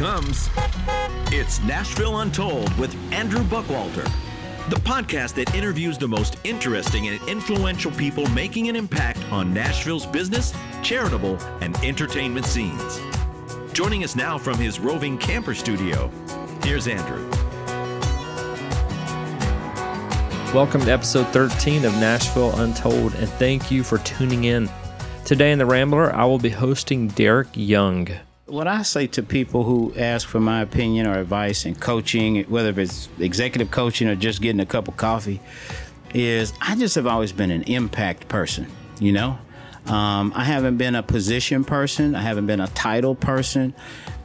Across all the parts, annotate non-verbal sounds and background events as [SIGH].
comes. It's Nashville Untold with Andrew Buckwalter, the podcast that interviews the most interesting and influential people making an impact on Nashville's business, charitable, and entertainment scenes. Joining us now from his roving camper studio, here's Andrew. Welcome to episode 13 of Nashville Untold, and thank you for tuning in. Today in The Rambler, I will be hosting Derek Young. What I say to people who ask for my opinion or advice in coaching, whether it's executive coaching or just getting a cup of coffee, is I just have always been an impact person, you know? Um, I haven't been a position person, I haven't been a title person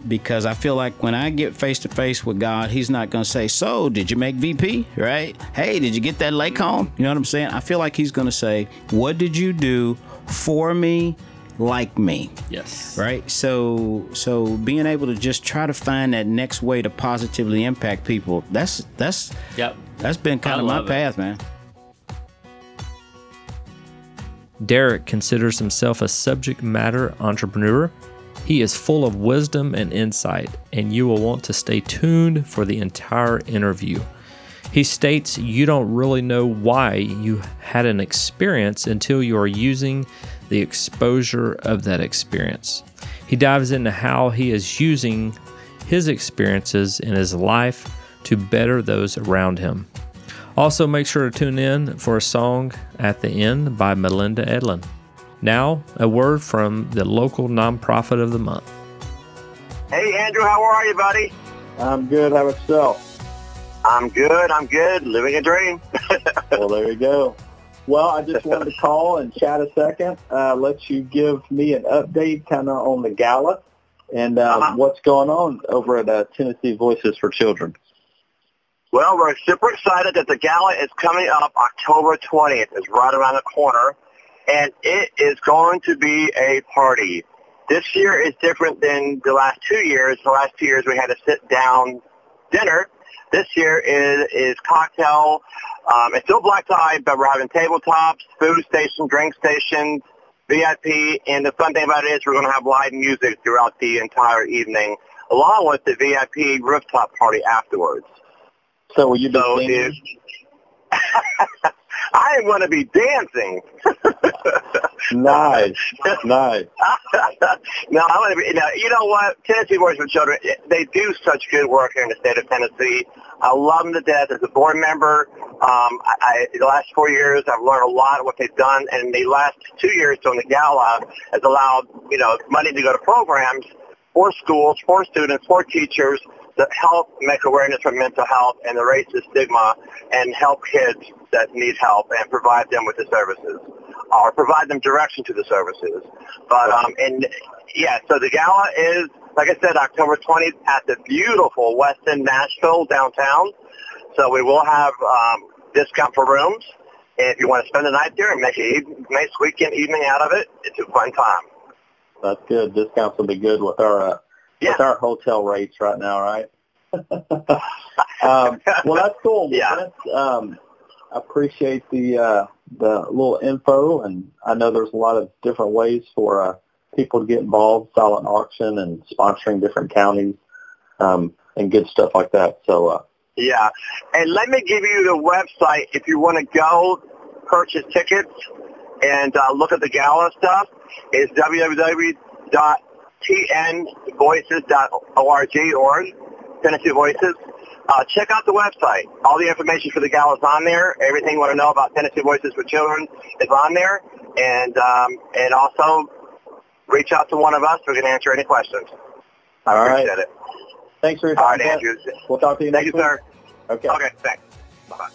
because I feel like when I get face to face with God, He's not going to say, So, did you make VP? Right? Hey, did you get that lake home? You know what I'm saying? I feel like He's going to say, What did you do for me? Like me. Yes. Right? So so being able to just try to find that next way to positively impact people that's that's yep. that's been kind I of my path man. Derek considers himself a subject matter entrepreneur. He is full of wisdom and insight, and you will want to stay tuned for the entire interview. He states you don't really know why you had an experience until you are using the exposure of that experience. He dives into how he is using his experiences in his life to better those around him. Also, make sure to tune in for a song at the end by Melinda Edlin. Now, a word from the local nonprofit of the month. Hey, Andrew, how are you, buddy? I'm good. How about yourself? I'm good. I'm good. Living a dream. [LAUGHS] well, there you go. Well, I just wanted to [LAUGHS] call and chat a second, uh, let you give me an update kind of on the gala and uh, uh-huh. what's going on over at uh, Tennessee Voices for Children. Well, we're super excited that the gala is coming up October 20th. It's right around the corner, and it is going to be a party. This year is different than the last two years. The last two years we had a sit-down dinner. This year is, is cocktail. Um, it's still black tie, but we're having tabletops, food station, drink stations, VIP, and the fun thing about it is we're going to have live music throughout the entire evening, along with the VIP rooftop party afterwards. So will you be so singing? [LAUGHS] I am going to be dancing. [LAUGHS] nice, nice. [LAUGHS] no, I want to be. You know, you know what? Tennessee Voice for Children, they do such good work here in the state of Tennessee. I love them to death. As a board member, um, I, I, the last four years, I've learned a lot of what they've done, and the last two years during the gala has allowed you know money to go to programs for schools, for students, for teachers to help make awareness for mental health and the racist stigma and help kids that need help and provide them with the services or provide them direction to the services. But, um, and yeah, so the gala is, like I said, October 20th at the beautiful Westin Nashville downtown. So we will have um, discount for rooms. And if you want to spend the night there and make a nice weekend evening out of it, it's a fun time. That's good. Discounts will be good with our uh, yeah. with our hotel rates right now, right? [LAUGHS] um, well, that's cool. [LAUGHS] Yeah. That's, um, I appreciate the uh, the little info, and I know there's a lot of different ways for uh, people to get involved, silent auction, and sponsoring different counties, um, and good stuff like that. So. Uh, yeah, and let me give you the website if you want to go purchase tickets and uh, look at the gala stuff. It's www tnvoices.org or Tennessee Voices. Uh, check out the website. All the information for the gala is on there. Everything you want to know about Tennessee Voices for Children is on there. And um, and also reach out to one of us. We can answer any questions. I All appreciate right. it. Thanks for your time. All right, Andrew. We'll talk to you Thank next you, sir. Okay. Okay, thanks. Bye-bye.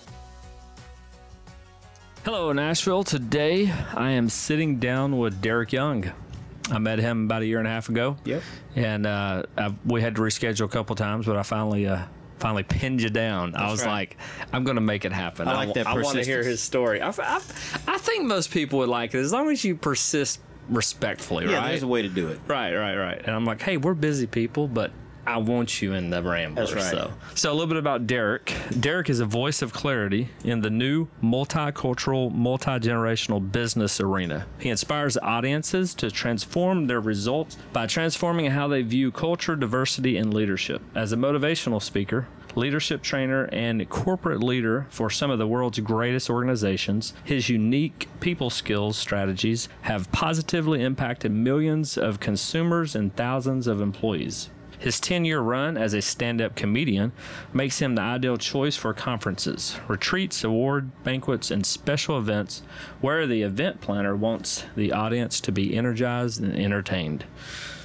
Hello, Nashville. Today I am sitting down with Derek Young. I met him about a year and a half ago. Yep. And uh, we had to reschedule a couple times, but I finally uh, finally pinned you down. That's I was right. like, I'm going to make it happen. I like that I want to hear his story. I, I, I, think most people would like it as long as you persist respectfully, yeah, right? there's a way to do it. Right, right, right. And I'm like, hey, we're busy people, but I want you in the Rambler. That's right. So, so a little bit about Derek. Derek is a voice of clarity in the new multicultural, multi generational business arena. He inspires audiences to transform their results by transforming how they view culture, diversity, and leadership. As a motivational speaker, leadership trainer, and corporate leader for some of the world's greatest organizations, his unique people skills strategies have positively impacted millions of consumers and thousands of employees. His 10 year run as a stand up comedian makes him the ideal choice for conferences, retreats, award banquets, and special events where the event planner wants the audience to be energized and entertained.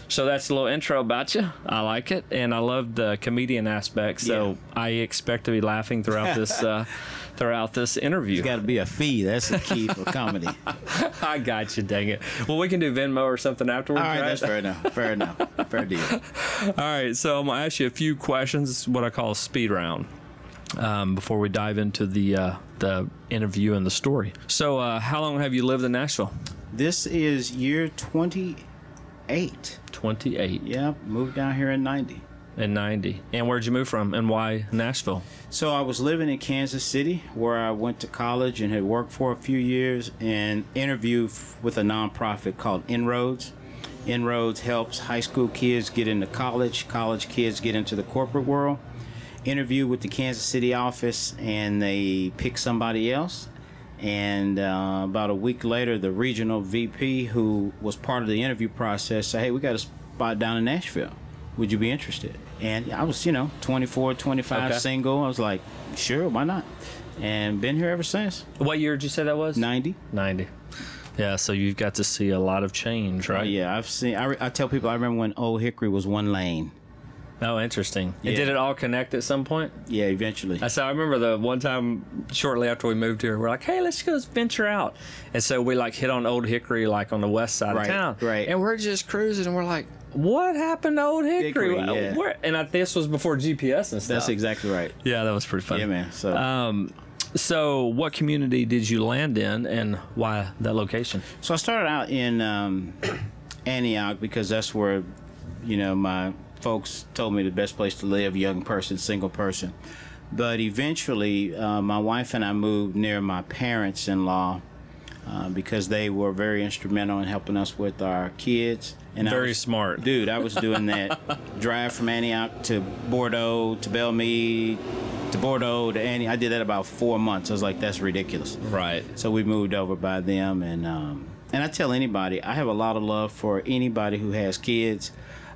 So that's a little intro about you. I like it, and I love the comedian aspect. So Yeah. I expect to be laughing throughout this uh, [LAUGHS] throughout this interview. Got to be a fee. That's the key for comedy. [LAUGHS] I got you, dang it. Well, we can do Venmo or something afterwards. right, right? that's fair enough. Fair enough. Fair deal. [LAUGHS] All right, so I'm gonna ask you a few questions, what I call a speed round, um, before we dive into the uh, the interview and the story. So, uh, how long have you lived in Nashville? This is year 28. 28 Yeah, moved down here in 90. In 90. And where'd you move from, and why Nashville? So I was living in Kansas City, where I went to college and had worked for a few years, and interviewed with a nonprofit called Inroads. Inroads helps high school kids get into college, college kids get into the corporate world. Interviewed with the Kansas City office, and they pick somebody else. And uh, about a week later, the regional VP, who was part of the interview process, said, "Hey, we got a spot down in Nashville. Would you be interested?" And I was, you know, 24, 25, Okay. single. I was like, "Sure, why not?" And been here ever since. What year did you say that was? 90. 90. Yeah, so you've got to see a lot of change, right? Oh, yeah, I've seen. I, re- I tell people I remember when Old Hickory was one lane. Oh, interesting. And did it all connect at some point? Yeah, eventually. I saw. I remember the one time shortly after we moved here, we're like, "Hey, let's go venture out," and so we like hit on Old Hickory, like on the west side Right, of town, right. And we're just cruising, and we're like, "What happened to Old Hickory?" Hickory, yeah. Where- and I, this was before GPS and stuff. That's exactly right. Yeah, that was pretty fun. Yeah, man. So Um, so what community did you land in, and why that location? So I started out in um, Antioch because that's where, you know, my folks told me the best place to live, young person, single person. But eventually, uh, my wife and I moved near my parents in law uh, because they were very instrumental in helping us with our kids. And Very was- smart. Dude, I was doing that [LAUGHS] drive from Antioch to Bordeaux to Belle Meade to Bordeaux to Antioch. I did that about four months. I was like, that's ridiculous. Right. So we moved over by them, and um, and I tell anybody I have a lot of love for anybody who has kids,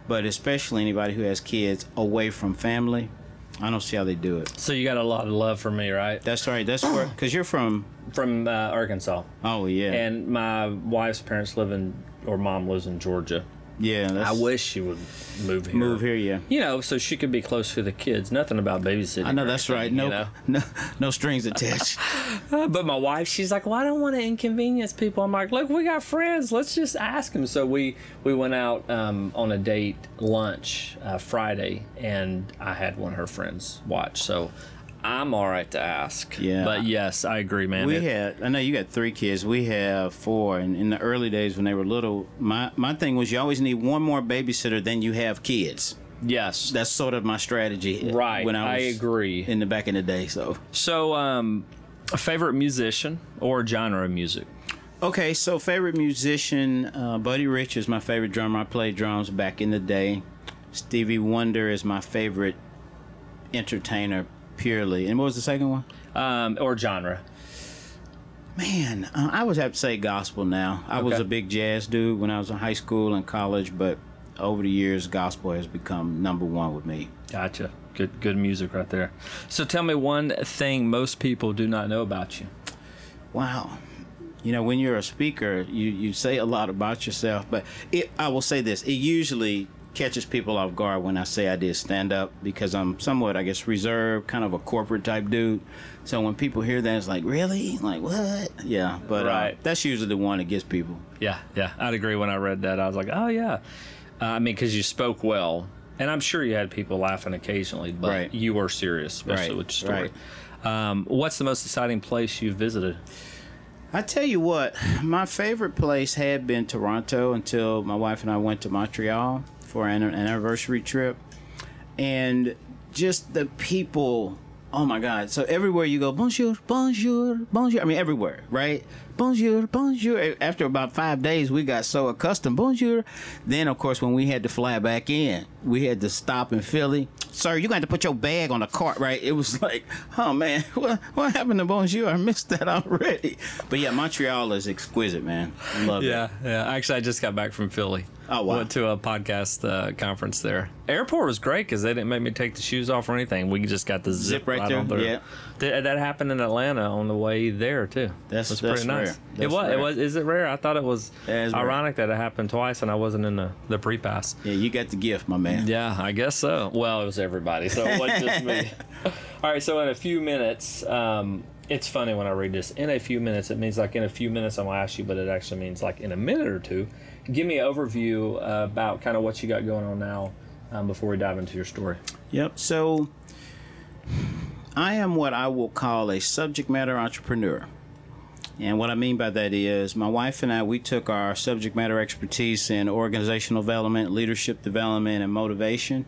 but especially anybody who has kids away from family. I don't see how they do it. So you got a lot of love for me, right? That's right. That's where [CLEARS THROAT] because you're from. From uh, Arkansas, Oh yeah, and my wife's parents live in, or mom lives in Georgia. Yeah. That's, I wish she would move here. move here. Yeah. You know, so she could be close to the kids. Nothing about babysitting. I know that's anything, right. No, [LAUGHS] no, no strings attached. [LAUGHS] But my wife, she's like, "Well, I don't want to inconvenience people." I'm like, "Look, we got friends. Let's just ask them." So we we went out um, on a date lunch uh, Friday, and I had one of her friends watch. So I'm all right to ask. Yeah. But yes, I agree, man. We It- had. I know you got three kids. We have four. And in the early days when they were little, my my thing was you always need one more babysitter than you have kids. yes. That's sort of my strategy. Right, When I, I agree. In the back in the day, so. So, um, a favorite musician or genre of music? Okay, so favorite musician, uh, Buddy Rich is my favorite drummer. I played drums back in the day. Stevie Wonder is my favorite entertainer, purely. And what was the second one? Um, or genre? Man, uh, I would have to say gospel now. I was a big jazz dude when I was in high school and college, but over the years, gospel has become number one with me. Gotcha. Good, good music right there. So, tell me one thing most people do not know about you. Wow. You know, when you're a speaker, you, you say a lot about yourself, but it, I will say this it usually catches people off guard when I say I did stand up because I'm somewhat, I guess, reserved, kind of a corporate type dude. So when people hear that, it's like, really? Like, what? Yeah, but uh, Right. that's usually the one that gets people. Yeah, yeah, I'd agree. When I read that, I was like, oh yeah. Uh, I mean, because you spoke well, and I'm sure you had people laughing occasionally, but Right. you were serious, especially Right, with your story. Um, what's the most exciting place you've visited? I tell you what, my favorite place had been Toronto until my wife and I went to Montreal for an, an anniversary trip. and just the people. Oh my God! So everywhere you go, bonjour, bonjour, bonjour. I mean, everywhere, right? Bonjour, bonjour. After about five days, we got so accustomed, bonjour. Then, of course, when we had to fly back in, we had to stop in Philly. Sir, you got to put your bag on the cart, right? It was [LAUGHS] like, oh man, [LAUGHS] what what happened to bonjour? I missed that [LAUGHS] already. But yeah, Montreal is exquisite, man. Love it. Yeah, yeah. Actually, I just got back from Philly. Oh, wow. Went to a podcast uh, conference there. Airport was great because they didn't make me take the shoes off or anything. We just got the zip, Zip right there, on through. yeah. Th- that happened in Atlanta on the way there too. That's- was that's pretty nice. rare. it That's was. It was. Is it rare? I thought it was it's rare. ironic that it happened twice and I wasn't in the the pre pass. Yeah, you got the gift, my man. Yeah, I guess so. Well, it was everybody, so it wasn't just me. [LAUGHS] [LAUGHS] All right, so in a few minutes, um, it's funny when I read this. In a few minutes, it means like in a few minutes I'm gonna ask you, but it actually means like in a minute or two. Give me an overview uh, about kind of what you got going on now um, before we dive into your story. Yep. So I am what I will call a subject matter entrepreneur. And what I mean by that is my wife and I, we took our subject matter expertise in organizational development, leadership development, and motivation,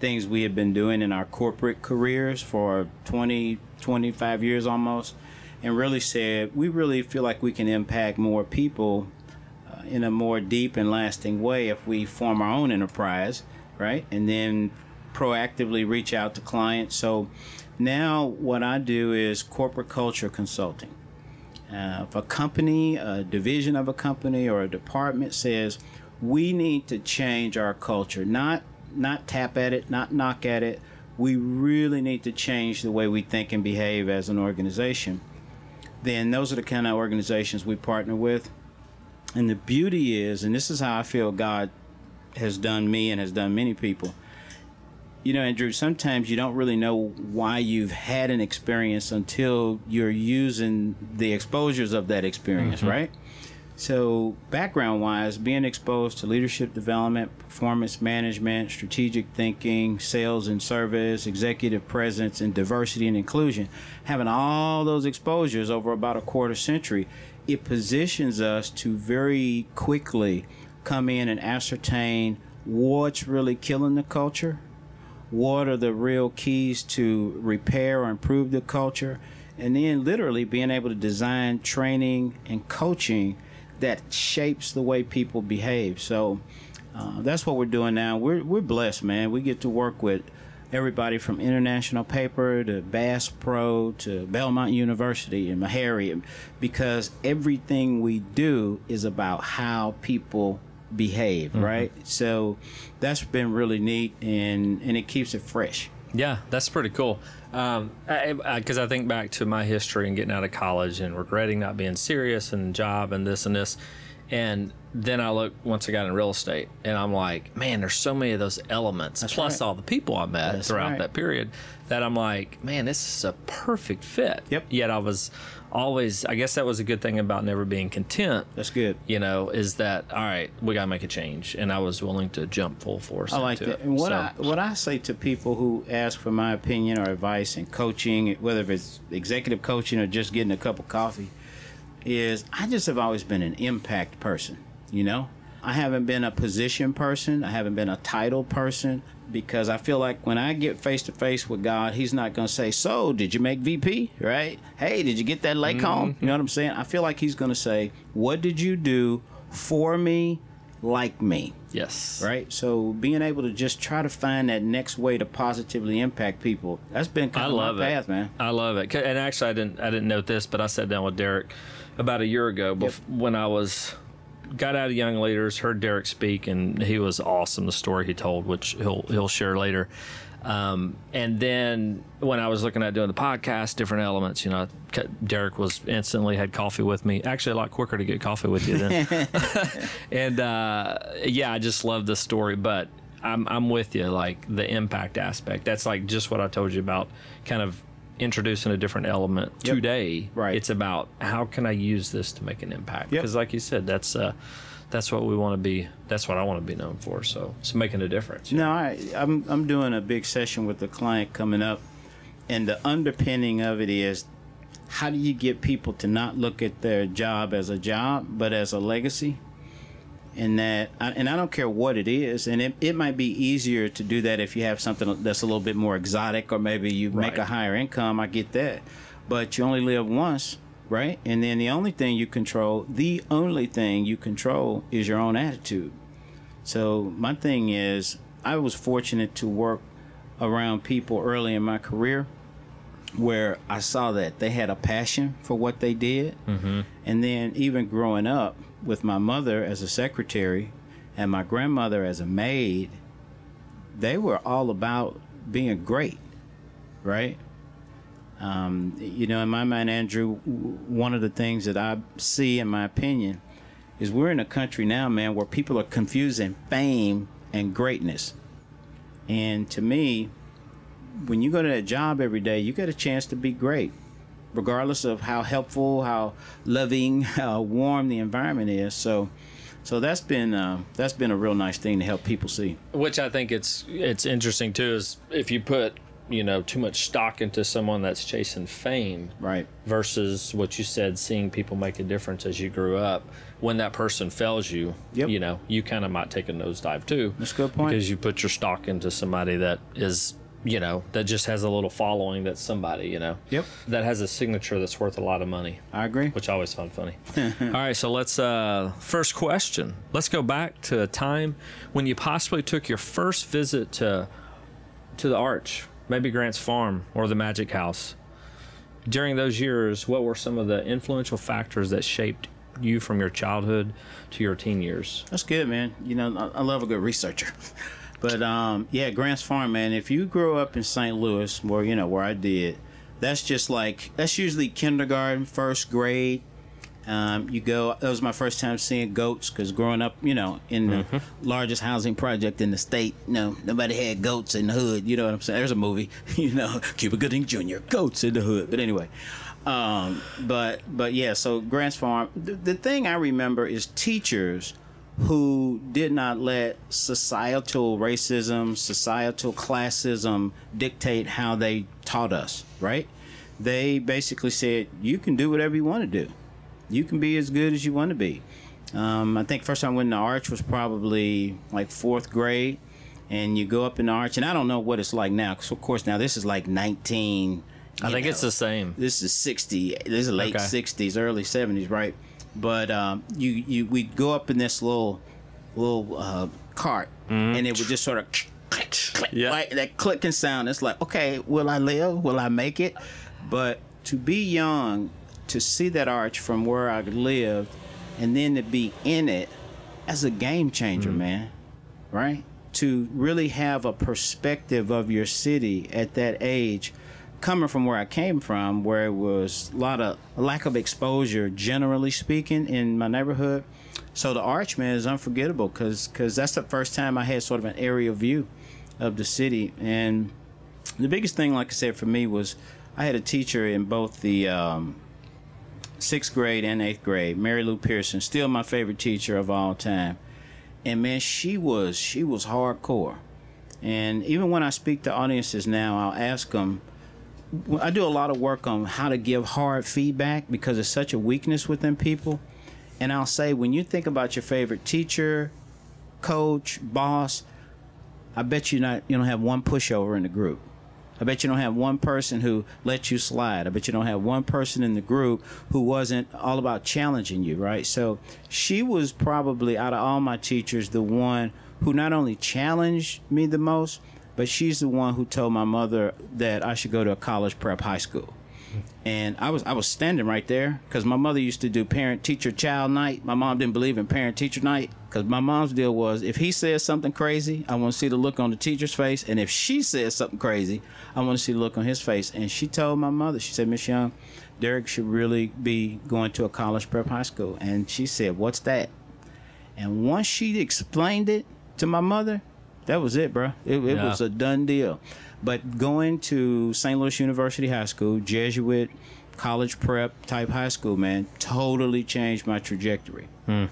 things we had been doing in our corporate careers for 20, 25 years almost, and really said, we really feel like we can impact more people uh, in a more deep and lasting way if we form our own enterprise, right? And then proactively reach out to clients. So now what I do is corporate culture consulting. Uh, if a company, a division of a company, or a department says we need to change our culture, not not tap at it, not knock at it. We really need to change the way we think and behave as an organization. Then those are the kind of organizations we partner with. And the beauty is, and this is how I feel God has done me and has done many people. You know, Andrew, sometimes you don't really know why you've had an experience until you're using the exposures of that experience, mm-hmm. right? So, background wise, being exposed to leadership development, performance management, strategic thinking, sales and service, executive presence, and diversity and inclusion, having all those exposures over about a quarter century, it positions us to very quickly come in and ascertain what's really killing the culture, what are the real keys to repair or improve the culture, and then literally being able to design training and coaching that shapes the way people behave. So uh, that's what we're doing now. We're we're blessed, man. We get to work with everybody from International Paper to Bass Pro to Belmont University and Meharry, because everything we do is about how people behave, right? So that's been really neat, and and it keeps it fresh. Yeah, that's pretty cool. Um, because I, think back to my history and getting out of college and regretting not being serious and job and this and this, and then I look once I got in real estate and I'm like, man, there's so many of those elements plus right. all the people I met That's throughout right. that period that I'm like, man, this is a perfect fit. Yep. Yet I was always, I guess that was a good thing about never being content. That's good. You know, is that all right? We got to make a change, and I was willing to jump full force. I like that. It. And what So- I what I say to people who ask for my opinion or advice in coaching, whether it's executive coaching or just getting a cup of coffee, is I just have always been an impact person. You know, I haven't been a position person. I haven't been a title person because I feel like when I get face to face with God, He's not going to say, "So, did you make VP?" Right? Hey, did you get that lake mm-hmm. home? You know what I'm saying? I feel like He's going to say, "What did you do for me, like me?" yes, right? So being able to just try to find that next way to positively impact people, that's been kind I of love my it. path, man. I love it. And actually, I didn't I didn't note this, but I sat down with Derek about a year ago bef- when I was got out of Young Leaders, heard Derek speak, and he was awesome. The story he told, which he'll he'll share later. Um, and then when I was looking at doing the podcast, different elements, you know, Derek was instantly had coffee with me. Actually, a lot quicker to get coffee with you then. [LAUGHS] and uh, yeah, I just love the story. But I'm I'm with you, like the impact aspect. That's like just what I told you about, kind of introducing a different element Yep. today. Right. It's about how can I use this to make an impact? Yep. Because, like you said, that's uh, that's what we want to be. That's what I want to be known for. So it's making a difference. No, I, I'm I'm doing a big session with the client coming up, and the underpinning of it is how do you get people to not look at their job as a job but as a legacy? In that, and I don't care what it is, and it, it might be easier to do that if you have something that's a little bit more exotic, or maybe you make a higher income. I get that, but you only live once, right? And then the only thing you control, the only thing you control, is your own attitude. So my thing is, I was fortunate to work around people early in my career where I saw that they had a passion for what they did. Mm-hmm. And then even growing up with my mother as a secretary and my grandmother as a maid, they were all about being great, right? Um, you know, in my mind, Andrew, one of the things that I see, in my opinion, is we're in a country now, man, where people are confusing fame and greatness. And to me, when you go to that job every day, you get a chance to be great, regardless of how helpful, how loving, [LAUGHS] how warm the environment is. So, so that's been uh, that's been a real nice thing to help people see. Which I think it's it's interesting too is if you put you know too much stock into someone that's chasing fame Right. versus what you said seeing people make a difference as you grew up when that person fails you Yep. you know you kind of might take a nosedive too That's a good point. because you put your stock into somebody that is you know that just has a little following that's somebody you know Yep. that has a signature that's worth a lot of money I agree. which I always found funny. [LAUGHS] All right, so let's uh first question. Let's go back to a time when you possibly took your first visit to to the Arch, maybe Grant's Farm or the Magic House. During those years, what were some of the influential factors that shaped you from your childhood to your teen years? That's good, man. You know, I, I love a good researcher. [LAUGHS] But um, yeah, Grants Farm, man. If you grow up in St. Louis, where you know where I did, that's just like that's usually kindergarten, first grade. Um, you go. That was my first time seeing goats because growing up, you know, in the largest housing project in the state, you know, nobody had goats in the hood. You know what I'm saying? There's a movie, [LAUGHS] you know, Cuba Gooding Jr. Goats in the hood. But anyway, um, but but yeah. So Grants Farm. The, the thing I remember is teachers who did not let societal racism, societal classism dictate how they taught us, right? They basically said, you can do whatever you want to do. You can be as good as you want to be. Um, I think first time I went in the arch was probably like fourth grade. And you go up in the arch, and I don't know what it's like now. Because of course now this is like 19. I think know, it's the same. this is 60 this is late Okay. 60s early 70s right but um, you you we'd go up in this little little uh, cart and it would just sort of click, click, Yeah. like that clicking sound. It's like okay will i live? Will i make it? But to be young to see that arch from where i lived and then to be in it as a game changer man right? To really have a perspective of your city at that age, coming from where I came from, where it was a lot of lack of exposure, generally speaking, in my neighborhood. So the Archman is unforgettable because that's the first time I had sort of an aerial view of the city. And the biggest thing, like I said, for me was I had a teacher in both the um, sixth grade and eighth grade, Mary Lou Pearson, still my favorite teacher of all time and man she was she was hardcore and even when i speak to audiences now i'll ask them i do a lot of work on how to give hard feedback because it's such a weakness within people and i'll say when you think about your favorite teacher coach boss i bet you not you don't have one pushover in the group I bet you don't have one person who let you slide. I bet you don't have one person in the group who wasn't all about challenging you, right? So she was probably out of all my teachers the one who not only challenged me the most, but she's the one who told my mother that I should go to a college prep high school. And I was I was standing right there because my mother used to do parent teacher child night. My mom didn't believe in parent teacher night because my mom's deal was if he says something crazy, I want to see the look on the teacher's face, and if she says something crazy, I want to see the look on his face. And she told my mother, she said, Miss Young, Derek should really be going to a college prep high school. And she said, What's that? And once she explained it to my mother, that was it, bro. It, it Yeah. was a done deal. But going to St. Louis University High School, Jesuit college prep type high school, man, totally changed my trajectory. Hmm.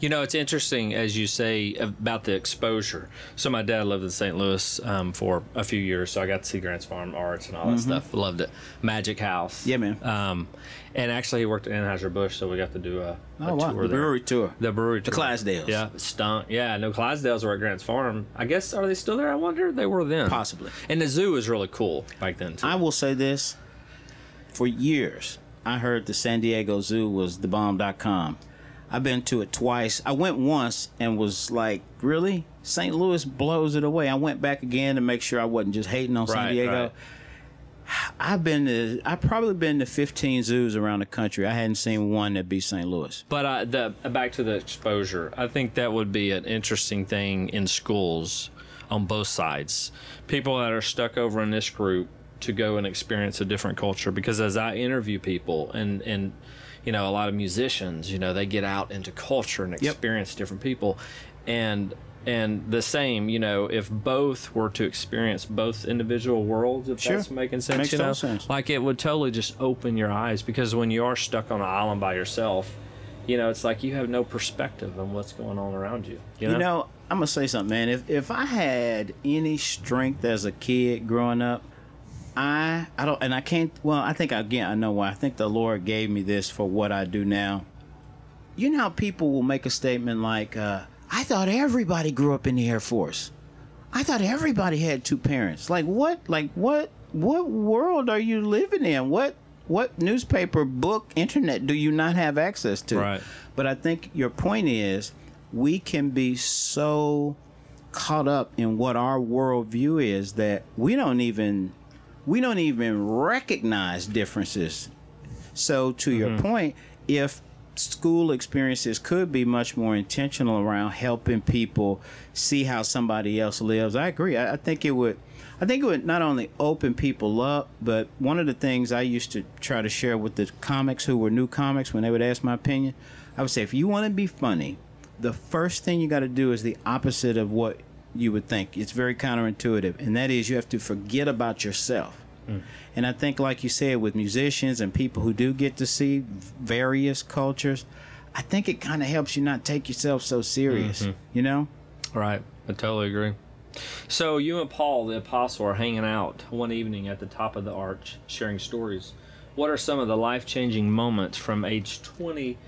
You know, it's interesting as you say about the exposure. So my dad lived in St. Louis um, for a few years, so I got to see Grant's Farm Arts and all that stuff. Loved it. Magic House. Mm-hmm. Yeah, man. Um, and actually, he worked at Anheuser Busch, so we got to do a, a Oh, wow. tour The there. brewery tour. The brewery The tour. Clydesdales. Yeah, stunk. Yeah, no, Clydesdales were at Grant's Farm. I guess are they still there? I wonder. They were then, Possibly. And the zoo was really cool back then too. I will say this for years, I heard the San Diego Zoo was the bomb.com. I've been to it twice. I went once and was like, really? St. Louis blows it away. I went back again to make sure I wasn't just hating on San Diego. right. [SIGHS] I've been to, I've probably been to 15 zoos around the country. I hadn't seen one that beat St. Louis. But the back to the exposure, I think that would be an interesting thing in schools on both sides. People that are stuck over in this group to go and experience a different culture. Because as I interview people and and you know a lot of musicians, you know they get out into culture and Yep. experience different people, and and the same, you know, if both were to experience both individual worlds, if Sure. that's making sense, Makes you know, sense. like it would totally just open your eyes because when you are stuck on an island by yourself, you know, it's like you have no perspective on what's going on around you. You know, You know, I'm gonna say something, man. If if I had any strength as a kid growing up, I I don't, and I can't. Well, I think again, I know why. I think the Lord gave me this for what I do now. You know how people will make a statement like, uh, "I thought everybody grew up in the Air Force. I thought everybody had two parents." Like what? Like what? What world are you living in? What? What newspaper, book, internet do you not have access to? Right. But I think your point is we can be so caught up in what our worldview is that we don't even we don't even recognize differences. So to your mm-hmm. point, if school experiences could be much more intentional around helping people see how somebody else lives, I agree. I, I think it would I think it would not only open people up, but one of the things I used to try to share with the comics who were new comics when they would ask my opinion, I would say if you want to be funny, the first thing you got to do is the opposite of what you would think. It's very counterintuitive, and that is you have to forget about yourself. And I think, like you said, with musicians and people who do get to see various cultures, I think it kind of helps you not take yourself so serious. You know? right? I totally agree. So you and Paul, the apostle, are hanging out one evening at the top of the arch, sharing stories. What are some of the life-changing moments from age 20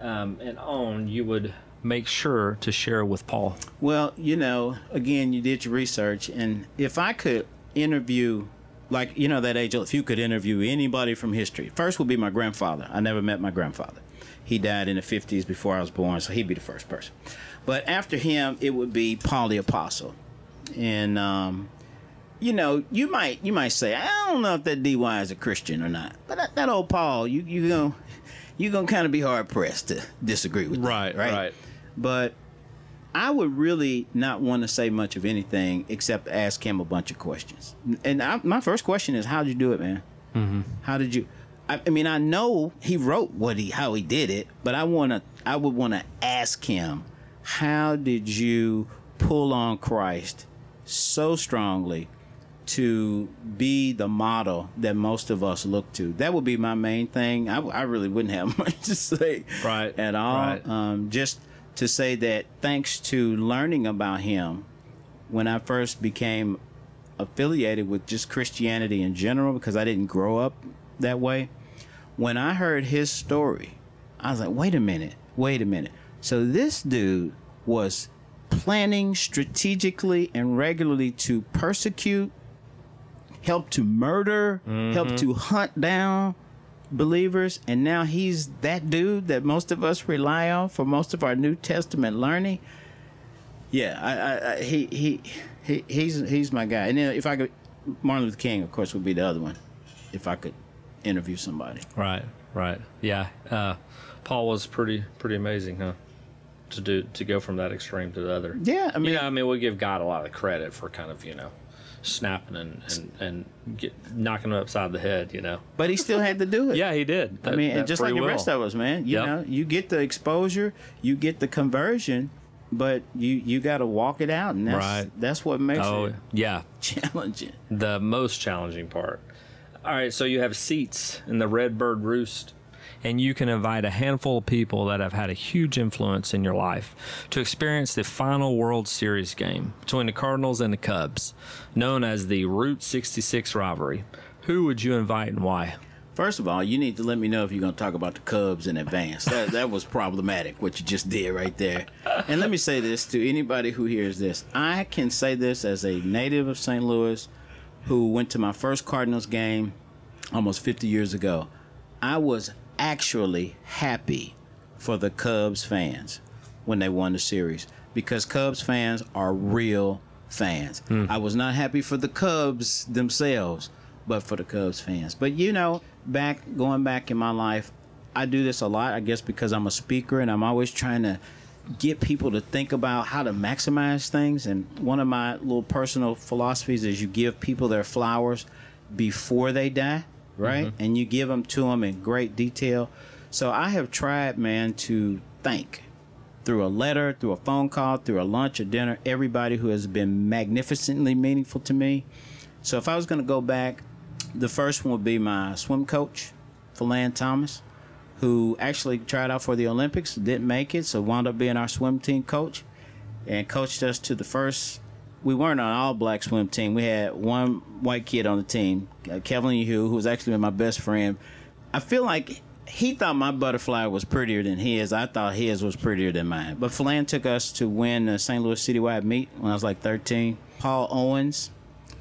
um, and on you would make sure to share with Paul? Well, you know, again, you did your research, and if I could interview, like, you know, that age, if you could interview anybody from history, first would be my grandfather. I never met my grandfather. He died in the 50s before I was born, so he'd be the first person. But after him, it would be Paul the Apostle. And, um, you know, you might you might say, I don't know if that DY is a Christian or not, but that, that old Paul, you you gonna you gonna kind of be hard pressed to disagree with, that, right, right? But I would really not want to say much of anything except ask him a bunch of questions. And I, my first question is, how did you do it, man? Mm-hmm. How did you? I, I mean, I know he wrote what he how he did it, but I want to. I would want to ask him, how did you pull on Christ so strongly to be the model that most of us look to? That would be my main thing. I, I really wouldn't have [LAUGHS] much to say, Right, at all. right. Um, just to say that thanks to learning about him, when I first became affiliated with just Christianity in general, because I didn't grow up that way, when I heard his story, I was like, wait a minute, wait a minute. So this dude was planning strategically and regularly to persecute, help to murder, help mm-hmm. to hunt down believers, and now he's that dude that most of us rely on for most of our New Testament learning. Yeah, I, I, I he, he, he, he's he's my guy. And then if I could, Martin Luther King, of course, would be the other one. If I could interview somebody. Right, right. Yeah. Uh, Paul was pretty pretty amazing, huh? To do to go from that extreme to the other. Yeah, I mean, you know, I mean, we give God a lot of credit for kind of you know snapping and and, and get, knocking him upside the head. You know. but he still had to do it. Yeah, he did. I mean, just like the will. rest of us, man. You Yep. know, you get the exposure, you get the conversion, but you you got to walk it out, and that's Right. that's what makes Oh it yeah, challenging. the most challenging part. All right, so you have seats in the Red Bird Roost. And you can invite a handful of people that have had a huge influence in your life to experience the final World Series game between the Cardinals and the Cubs, known as the Route 66 rivalry. Who would you invite and why? First of all, you need to let me know if you're going to talk about the Cubs in advance. That, that was problematic, what you just did right there. And let me say this to anybody who hears this. I can say this as a native of St. Louis who went to my first Cardinals game almost 50 years ago. I was actually happy for the Cubs fans when they won the series because Cubs fans are real fans. Hmm. I was not happy for the Cubs themselves, but for the Cubs fans. But you know, back going back in my life, I do this a lot, I guess because I'm a speaker and I'm always trying to get people to think about how to maximize things. And one of my little personal philosophies is you give people their flowers before they die, right? Mm-hmm. And you give them to them in great detail. So I have tried, man, to thank through a letter, through a phone call, through a lunch or dinner, everybody who has been magnificently meaningful to me. So if I was going to go back, the first one would be my swim coach, Philan Thomas, who actually tried out for the Olympics, didn't make it, so wound up being our swim team coach and coached us to the first. We weren't an all black swim team. We had one white kid on the team, uh, Kevin Hugh, who was actually my best friend. I feel like he thought my butterfly was prettier than his. I thought his was prettier than mine. But Philan took us to win the St. Louis Citywide meet when I was like 13. Paul Owens,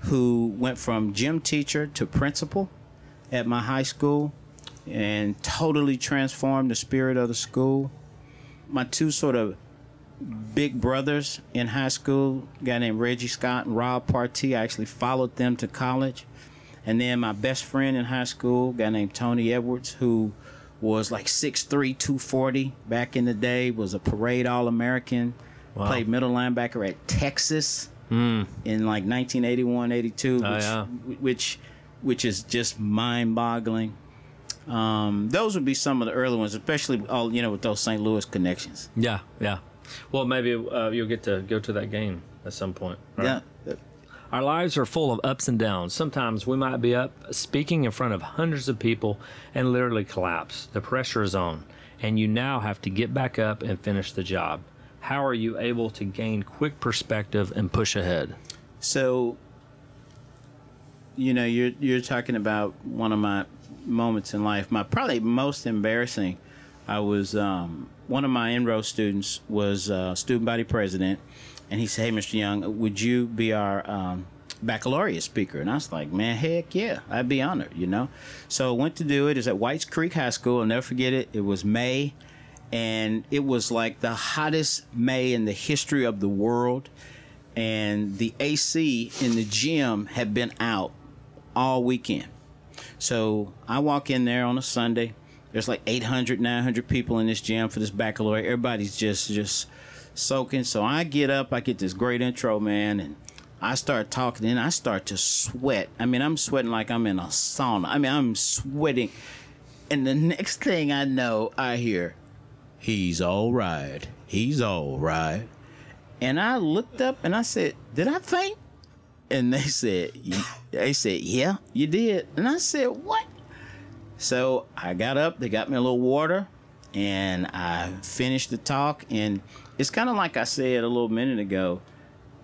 who went from gym teacher to principal at my high school and totally transformed the spirit of the school. My two sort of big brothers in high school, a guy named Reggie Scott and Rob Partee, I actually followed them to college. And then my best friend in high school, a guy named Tony Edwards, who was like 6'3", 240 back in the day, was a parade All-American, played middle linebacker at Texas in like 1981, 82, which, Oh, yeah. which, which is just mind-boggling. Um, those would be some of the early ones, especially all you know with those St. Louis connections. Yeah, yeah. Well, maybe uh, you'll get to go to that game at some point. right? Yeah, Our lives are full of ups and downs. Sometimes we might be up speaking in front of hundreds of people and literally collapse. The pressure is on, and you now have to get back up and finish the job. How are you able to gain quick perspective and push ahead? So, you know, you're you're talking about one of my moments in life. My probably most embarrassing. I was um, one of my Inroads students was uh, student body president, and he said, "Hey, Mr. Young, would you be our um, baccalaureate speaker?" And I was like, "Man, heck yeah, I'd be honored." You know, so I went to do it. It's at Whites Creek High School. I'll never forget it. It was May, and it was like the hottest May in the history of the world and the AC in the gym had been out all weekend. So I walk in there on a Sunday. There's like 800, 900 people in this gym for this baccalaureate. Everybody's just just soaking. So I get up, I get this great intro, man, and I start talking, and I start to sweat. I mean, I'm sweating like I'm in a sauna. I mean, I'm sweating. And the next thing I know, I hear, "He's all right. He's all right." And I looked up and I said, "Did I faint?" And they said, "They said, yeah, you did." And I said, "What?" So I got up. They got me a little water, and I finished the talk. And it's kind of like I said a little minute ago: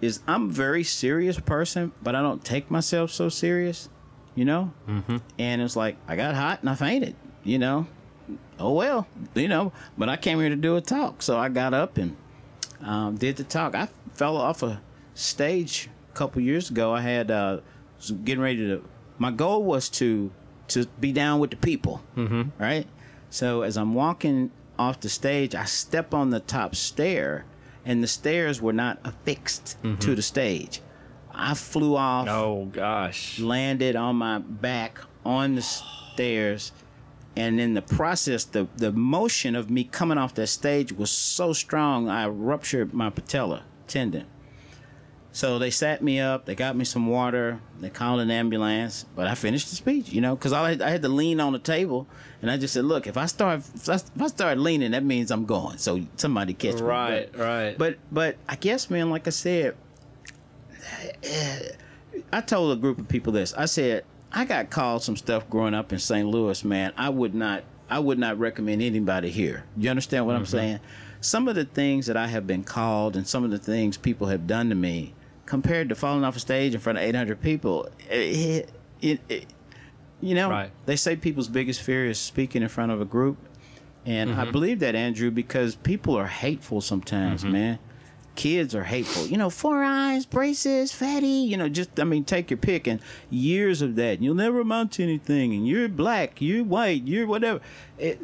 is I'm a very serious person, but I don't take myself so serious, you know. Mm-hmm. And it's like I got hot and I fainted, you know. Oh well, you know. But I came here to do a talk, so I got up and um, did the talk. I fell off a stage a couple years ago. I had uh, was getting ready to. My goal was to to be down with the people, mm-hmm. right? So as I'm walking off the stage, I step on the top stair, and the stairs were not affixed to the stage. I flew off Oh gosh. landed on my back on the stairs and in the process the the motion of me coming off that stage was so strong I ruptured my patella tendon. So they sat me up, they got me some water, they called an ambulance, but I finished the speech, you know, because I, had- I had to lean on the table, and I just said, "Look, if I start if I, if I start leaning, that means I'm going. So somebody catch me." Right, right. But but I guess, man, like I said, I told a group of people this. I said, I got called some stuff growing up in St. Louis, man. I would not I would not recommend anybody here. You understand what I'm mm-hmm. saying? Some of the things that I have been called and some of the things people have done to me compared to falling off a stage in front of 800 people, it, it, it you know, Right. they say people's biggest fear is speaking in front of a group. And I mm-hmm. believe that, Andrew, because people are hateful sometimes, mm-hmm. man. Kids are hateful. You know, four eyes, braces, fatty, you know, just, I mean, take your pick. And years of that. You'll never amount to anything. And you're black, you're white, you're whatever. It,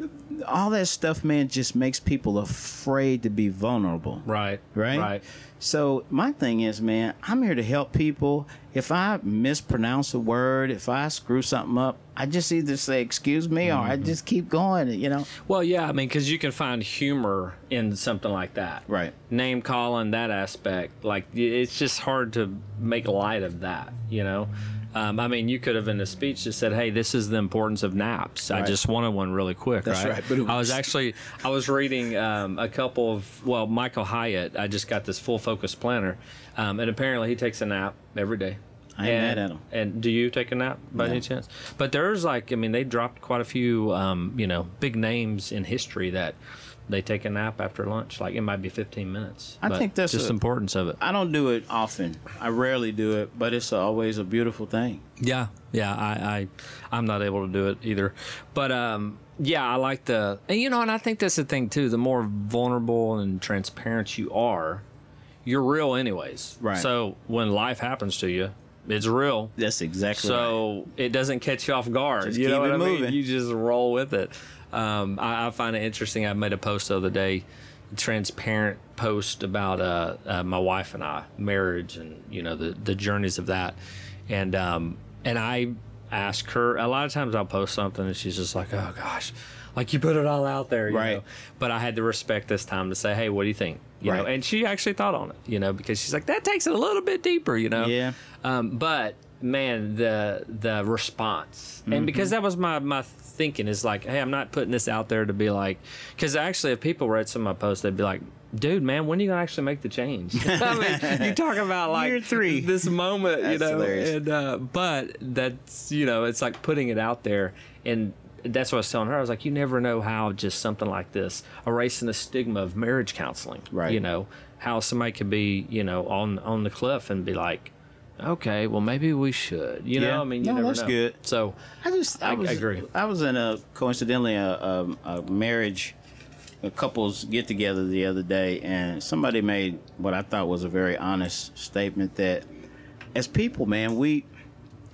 all that stuff, man, just makes people afraid to be vulnerable. Right. Right? Right. So my thing is, man, I'm here to help people. If I mispronounce a word, if I screw something up, I just either say excuse me or I mm-hmm. just keep going. You know, Well, yeah, I mean, because you can find humor in something like that. Right. Name calling, that aspect. Like, it's just hard to make light of that, you know? Um, I mean, you could have in a speech just said, "Hey, this is the importance of naps." I just wanted one really quick. That's right. right, I was actually I was reading um, a couple of well, Michael Hyatt. I just got this full focus planner, um, and apparently he takes a nap every day. I ain't and, mad at him. And do you take a nap by No. any chance? But there's like, I mean, they dropped quite a few, um, you know, big names in history that they take a nap after lunch. Like it might be 15 minutes. I but think that's just a- the importance of it. I don't do it often. I rarely do it, but it's always a beautiful thing. Yeah, yeah. I, I I'm not able to do it either. But um, yeah, I like the and you know, and I think that's the thing too. The more vulnerable and transparent you are, you're real anyways. Right. So when life happens to you, it's real. That's exactly right. so it doesn't catch you off guard. Just you keep know what it I mean? You just roll with it. Um, I, I find it interesting. I made a post the other day, transparent post about uh, uh, my wife and I marriage and you know the the journeys of that, and um, and I ask her a lot of times I'll post something and she's just like, oh gosh. Like you put it all out there, you Right. know. But I had the respect this time to say, "Hey, what do you think?" You know, Right. and she actually thought on it, you know, because she's like, "That takes it a little bit deeper," you know. Yeah. Um, but man, the the response, and because that was my my thinking is like, hey, I'm not putting this out there to be like, because actually, if people read some of my posts, they'd be like. Dude, man, when are you gonna actually make the change? [LAUGHS] I mean, you talk about like Year three. this moment, you know, hilarious. and uh, but that's you know, it's like putting it out there, and that's what I was telling her. I was like, you never know how just something like this, erasing the stigma of marriage counseling, Right. You know, how somebody could be, you know, on on the cliff and be like, okay, well maybe we should, you know. Yeah. I mean, you No, never that's know. good. So I just I, I- I agree. I was in a coincidentally a, a, a marriage, a couples get together the other day, and somebody made what I thought was a very honest statement that as people, man, we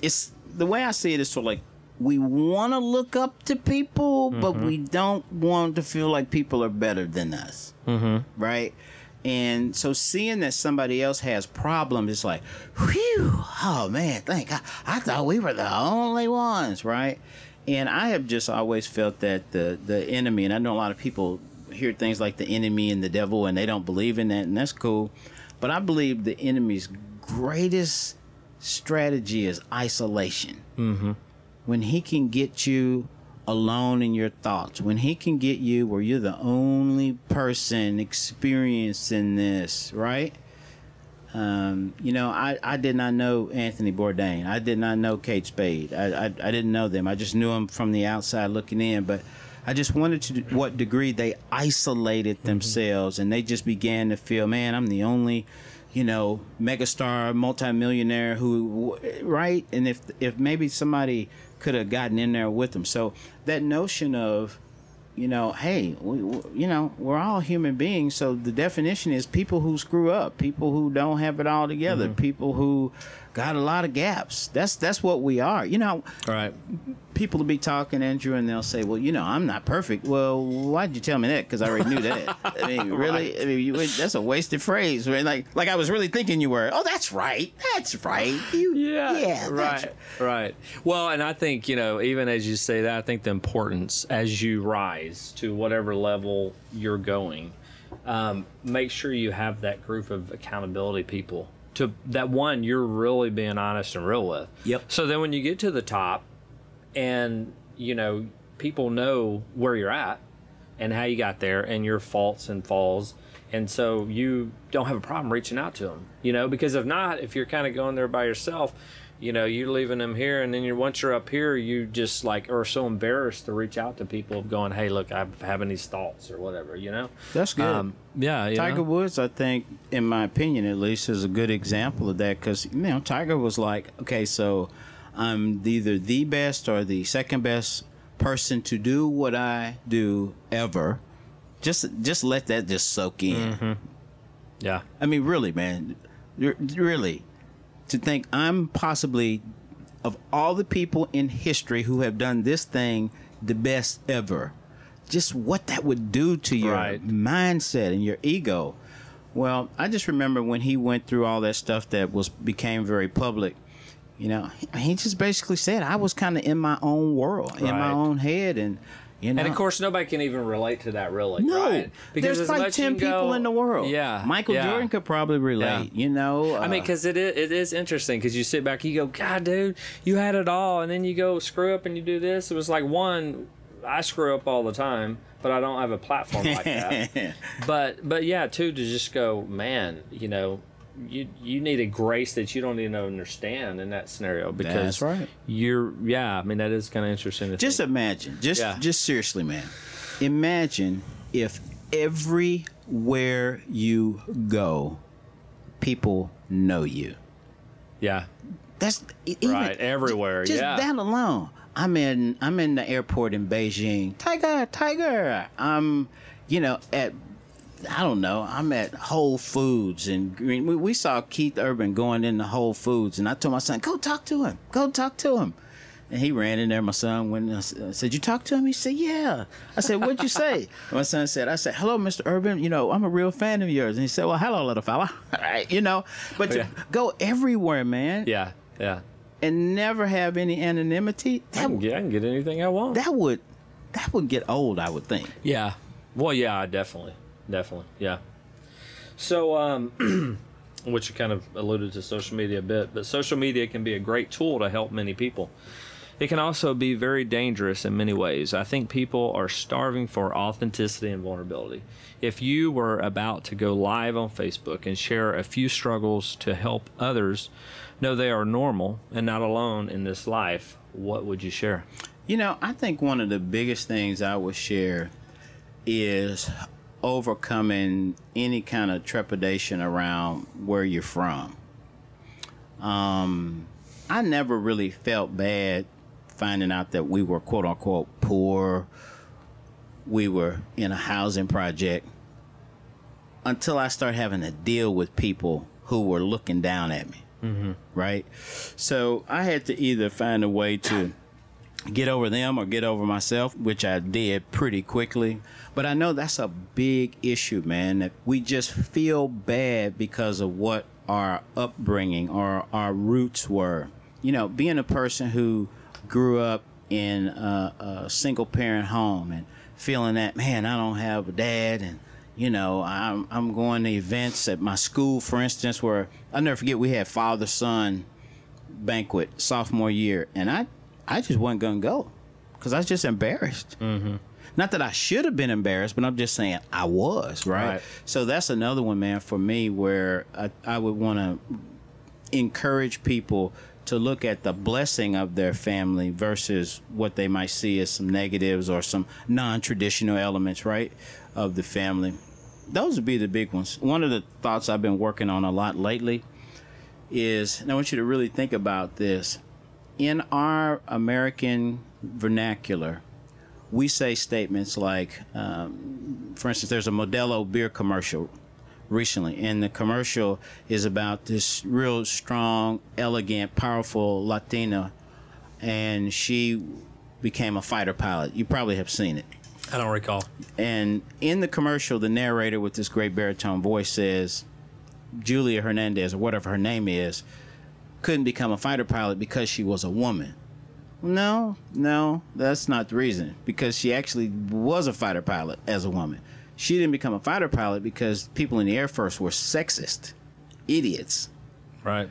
it's the way I see it is sort of like we want to look up to people, but Mm-hmm. we don't want to feel like people are better than us, mm-hmm. right? And so seeing that somebody else has problems, it's like, whew, oh man, thank God. I thought we were the only ones, right? And I have just always felt that the the enemy, and I know a lot of people hear things like the enemy and the devil, and they don't believe in that, and that's cool. But I believe the enemy's greatest strategy is isolation. Mm-hmm. When he can get you alone in your thoughts, when he can get you where you're the only person experiencing this, right? Um, you know, I, I did not know Anthony Bourdain. I did not know Kate Spade. I, I, I didn't know them. I just knew them from the outside looking in. But I just wondered to what degree they isolated themselves and they just began to feel, man, I'm the only, you know, megastar, multimillionaire who, right? And if if maybe somebody could have gotten in there with them, so that notion of you know, hey, we, you know, we're all human beings. So the definition is people who screw up, people who don't have it all together, mm-hmm. people who got a lot of gaps. That's that's what we are. You know, all right, people will be talking, Andrew, and they'll say, "Well, you know, I'm not perfect." Well, why'd you tell me that? Because I already knew that. [LAUGHS] I mean, really? I mean, you, that's a wasted phrase. Right? Like, like I was really thinking you were. Oh, that's right. That's right. You, [LAUGHS] Yeah, yeah, right, right. Well, and I think you know, even as you say that, I think the importance as you rise to whatever level you're going, um, make sure you have that group of accountability people to that one you're really being honest and real with. Yep. So then when you get to the top, and you know people know where you're at and how you got there and your faults and falls and so you don't have a problem reaching out to them. You know, because if not, if you're kind of going there by yourself, you know, you're leaving them here, and then you're once you're up here, you just like are so embarrassed to reach out to people, of going, "Hey, look, I'm having these thoughts or whatever," you know. That's good. Um, yeah, you Tiger know? Woods, I think, in my opinion at least, is a good example of that because you know Tiger was like, okay, so I'm either the best or the second best person to do what I do ever. Just, just let that just soak in. Yeah, I mean, really, man, really, to think I'm possibly of all the people in history who have done this thing the best ever. Just what that would do to your Right. mindset and your ego. Well, I just remember when he went through all that stuff that was became very public. You know, he- he just basically said I was kind of in my own world, in my own head, and you know, and of course, nobody can even relate to that really. no, right? there's as like ten go- people in the world. Yeah, Michael yeah. Jordan could probably relate. You know, I mean, uh, because it is, it is interesting because you sit back, you go, God, dude, you had it all, and then you go screw up and you do this. It was like one, I screw up all the time, but I don't have a platform like that. [LAUGHS] but but yeah, two to just go, man, you know, you you need a grace that you don't even understand in that scenario because That's right. You're yeah, I mean that is kind of interesting. To Just think. imagine, just Yeah. just seriously, man. Imagine if everywhere you go, people know you. yeah, That's even, Right, everywhere, Just yeah. that alone. I'm in I'm in the airport in Beijing. Tiger, Tiger. I'm, you know, at I don't know. I'm at Whole Foods and Green. We, we saw Keith Urban going into Whole Foods, and I told my son, "Go talk to him. Go talk to him." And he ran in there. My son went. And I I uh, said, "You talk to him?" He said, "Yeah." I said, "What'd you say?" [LAUGHS] my son said, "I said, hello, Mr. Urban. You know, I'm a real fan of yours." And he said, "Well, hello, little fella." [LAUGHS] All right, you know, but to Yeah. go everywhere, man, yeah, yeah. and never have any anonymity. I can get, I can get anything I want. that would that would get old. I would think. Yeah. Well, yeah, definitely, definitely, yeah. So, um, [CLEARS THROAT] which you kind of alluded to social media a bit, but social media can be a great tool to help many people. It can also be very dangerous in many ways. I think people are starving for authenticity and vulnerability. If you were about to go live on Facebook and share a few struggles to help others know they are normal and not alone in this life, what would you share? You know, I think one of the biggest things I would share is overcoming any kind of trepidation around where you're from. Um, I never really felt bad finding out that we were quote unquote poor. We were in a housing project until I started having to deal with people who were looking down at me. Mm-hmm. Right? So I had to either find a way to get over them or get over myself, which I did pretty quickly. But I know that's a big issue, man, that we just feel bad because of what our upbringing or our roots were. You know, being a person who grew up in a, a single parent home and feeling that, man, I don't have a dad and you know, I'm I'm going to events at my school, for instance, where I'll never forget we had father son banquet sophomore year, and I I just wasn't gonna go because I was just embarrassed. Mm-hmm. Not that I should have been embarrassed, but I'm just saying I was right. Right. So that's another one, man, for me where I, I would want to encourage people to look at the blessing of their family versus what they might see as some negatives or some non-traditional elements, right, of the family. Those would be the big ones. One of the thoughts I've been working on a lot lately is, and I want you to really think about this. In our American vernacular, we say statements like, um, for instance, there's a Modelo beer commercial recently, and the commercial is about this real strong, elegant, powerful Latina, and she became a fighter pilot. You probably have seen it. I don't recall. And in the commercial, the narrator with this great baritone voice says, Julia Hernandez, or whatever her name is, couldn't become a fighter pilot because she was a woman. No, no, that's not the reason. Because she actually was a fighter pilot as a woman. She didn't become a fighter pilot because people in the Air Force were sexist, idiots. Right.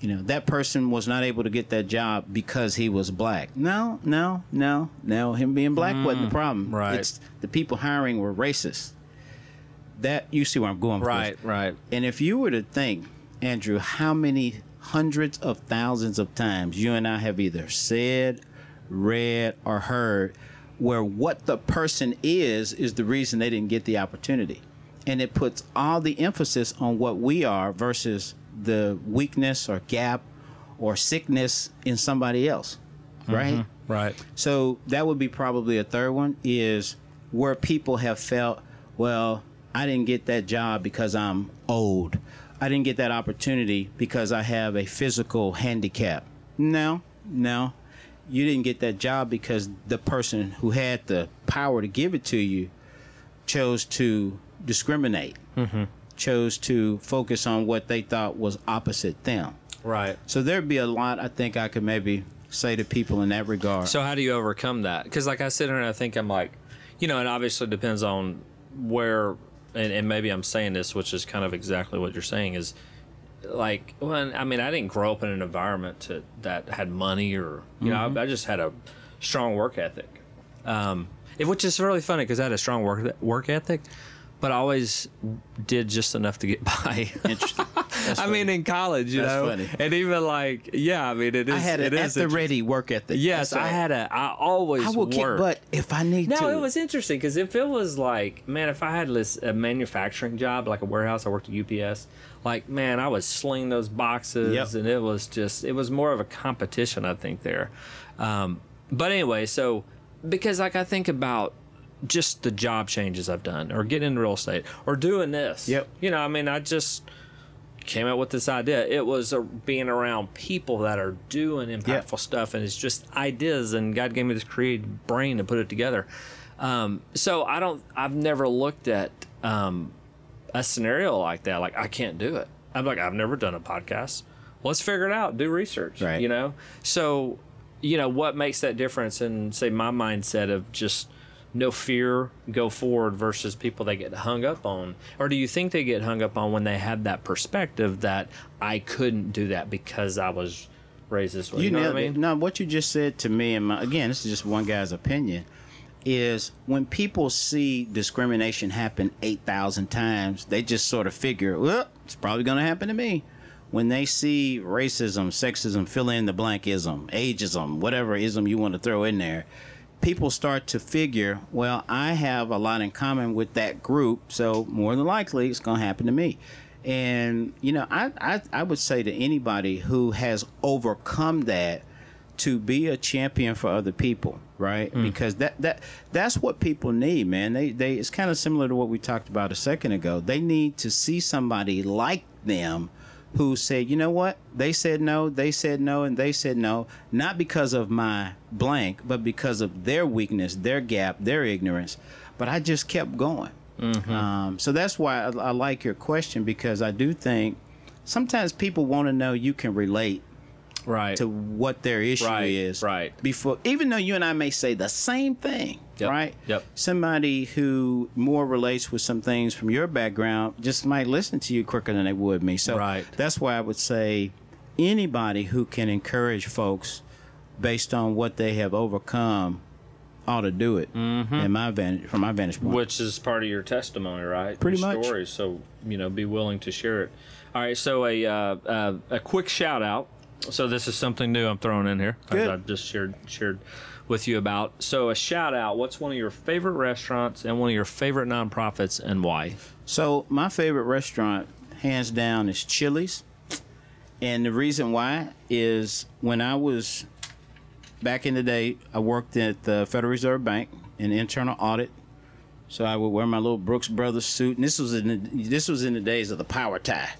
You know, that person was not able to get that job because he was black. No, no, no, no. Him being black wasn't the mm, problem. right. It's the people hiring were racist. that you see where I'm going. Right, right. And if you were to think, Andrew, how many hundreds of thousands of times you and I have either said, read, or heard where what the person is is the reason they didn't get the opportunity. And it puts all the emphasis on what we are versus the weakness or gap or sickness in somebody else. Mm-hmm. Right? Right. So that would be probably a third one is where people have felt, well, I didn't get that job because I'm old. I didn't get that opportunity because I have a physical handicap. No, no. You didn't get that job because the person who had the power to give it to you chose to discriminate, mm-hmm. chose to focus on what they thought was opposite them. Right. So there'd be a lot I think I could maybe say to people in that regard. So how do you overcome that? Because like I sit here and I think I'm like, you know, it obviously depends on where, and, and maybe I'm saying this, which is kind of exactly what you're saying is like, well, I mean, I didn't grow up in an environment to, that had money or, you know, I, I just had a strong work ethic. Um, which is really funny because I had a strong work work ethic, but I always did just enough to get [LAUGHS] by. Interesting. [LAUGHS] I mean, in college, you That's know, funny. and even like, yeah, I mean, it is. I had it an at the ready work ethic. Yes, I had a. I always I will kick work. butt if I need no, to. No, it was interesting because if it was like, man, if I had this a manufacturing job, like a warehouse, I worked at UPS. Like, man, I would sling those boxes, Yep. and it was just, it was more of a competition, I think there. Um, but anyway, so because like I think about just the job changes I've done, or getting into real estate, or doing this. Yep. You know, I mean, I just came up with this idea. It was uh, being around people that are doing impactful stuff, and it's just ideas. And God gave me this creative brain to put it together. Um, so I don't. I've never looked at um, a scenario like that. Like I can't do it. I'm like I've never done a podcast. Let's figure it out. Do research. Right. You know. So you know what makes that difference in say my mindset of just no fear go forward versus people that get hung up on or do you think they get hung up on when they have that perspective that i couldn't do that because i was raised this way you, you know nailed what i it. mean No, what you just said to me, and my, again, this is just one guy's opinion, is when people see discrimination happen 8,000 times, they just sort of figure, well, it's probably going to happen to me. When they see racism, sexism, fill in the blankism, ageism, whatever ism you want to throw in there, people start to figure, well, I have a lot in common with that group, so more than likely it's going to happen to me. And you know, I, I I would say to anybody who has overcome that to be a champion for other people, right? Mm. Because that that that's what people need, man. They they it's kind of similar to what we talked about a second ago. They need to see somebody like them who said, you know what? They said no, they said no, and they said no, not because of my blank, but because of their weakness, their gap, their ignorance. But I just kept going. Um, so that's why I, I like your question because I do think sometimes people want to know you can relate right to what their issue Right, is. right. Before, even though you and I may say the same thing, Yep, right? yep. Somebody who more relates with some things from your background just might listen to you quicker than they would me. So Right. that's why I would say anybody who can encourage folks based on what they have overcome ought to do it. Mm-hmm. In my vantage, from my vantage point. which is part of your testimony right Pretty Your much. story so you know be willing to share it all right so a uh, uh, a quick shout out so this is something new i'm throwing in here Good. i just shared shared with you about so a shout out what's one of your favorite restaurants and one of your favorite nonprofits and why So my favorite restaurant, hands down, is Chili's, and the reason why is when I was back in the day, I worked at the Federal Reserve Bank in internal audit. So I would wear my little Brooks Brothers suit, and this was in the, this was in the days of the power tie.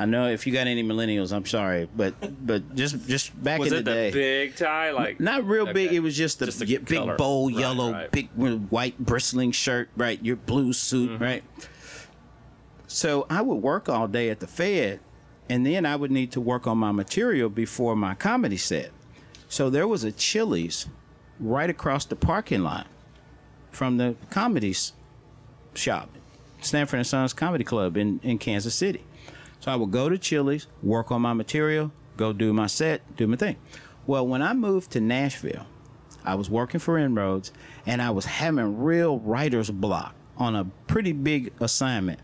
I know if you got any millennials, I'm sorry, but but just just back was in it the the day, big tie like not real big. It was just the, Just the big color. bowl, Right, yellow, right. big white bristling shirt, right? Your blue suit, Mm-hmm. right? So I would work all day at the Fed, and then I would need to work on my material before my comedy set. So there was a Chili's right across the parking lot from the comedy shop, Stanford and Sons Comedy Club in, in Kansas City. So I would go to Chili's, work on my material, go do my set, do my thing. Well, when I moved to Nashville, I was working for Inroads and I was having real writer's block on a pretty big assignment.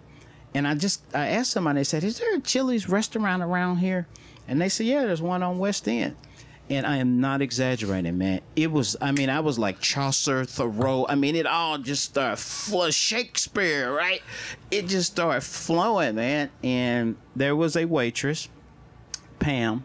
And I just I asked somebody, they said, Is there a Chili's restaurant around here? And they said, Yeah, there's one on West End. And I am not exaggerating, man. It was, I mean, I was like Chaucer, Thoreau. I mean, it all just started flow. Shakespeare, right? It just started flowing, man. And there was a waitress, Pam,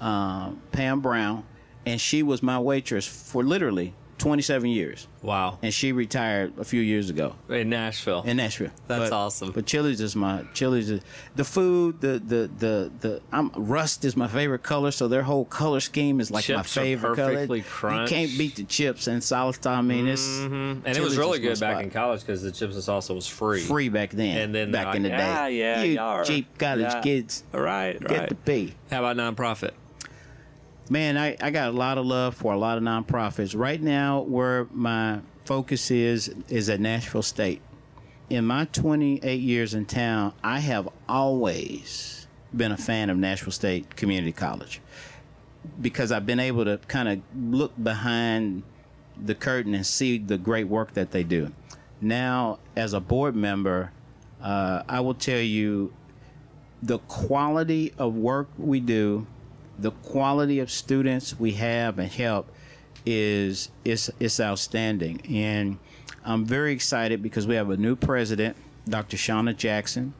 um, Pam Brown, and she was my waitress for literally 27 years. Wow. And she retired a few years ago In Nashville. in Nashville. That's But- awesome. But Chili's is my Chili's. Is, the food, the the the the I'm rust is my favorite color, so their whole color scheme is like my Chips are favorite perfectly color. crunched. You can't beat the chips and salsa. I mean, it's and it was really good back spot. in college because the chips and salsa was free. free back then. And then back in the like, day, "Ah, yeah, you are- cheap college yeah." kids Right, get right. to pay. How about nonprofit? Man, I, I got a lot of love for a lot of nonprofits. Right now, where my focus is, is at Nashville State. In my 28 years in town, I have always been a fan of Nashville State Community College because I've been able to kind of look behind the curtain and see the great work that they do. Now, as a board member, uh, I will tell you the quality of work we do, the quality of students we have and help is is is outstanding. And I'm very excited because we have a new president, Dr. Shanna Jackson,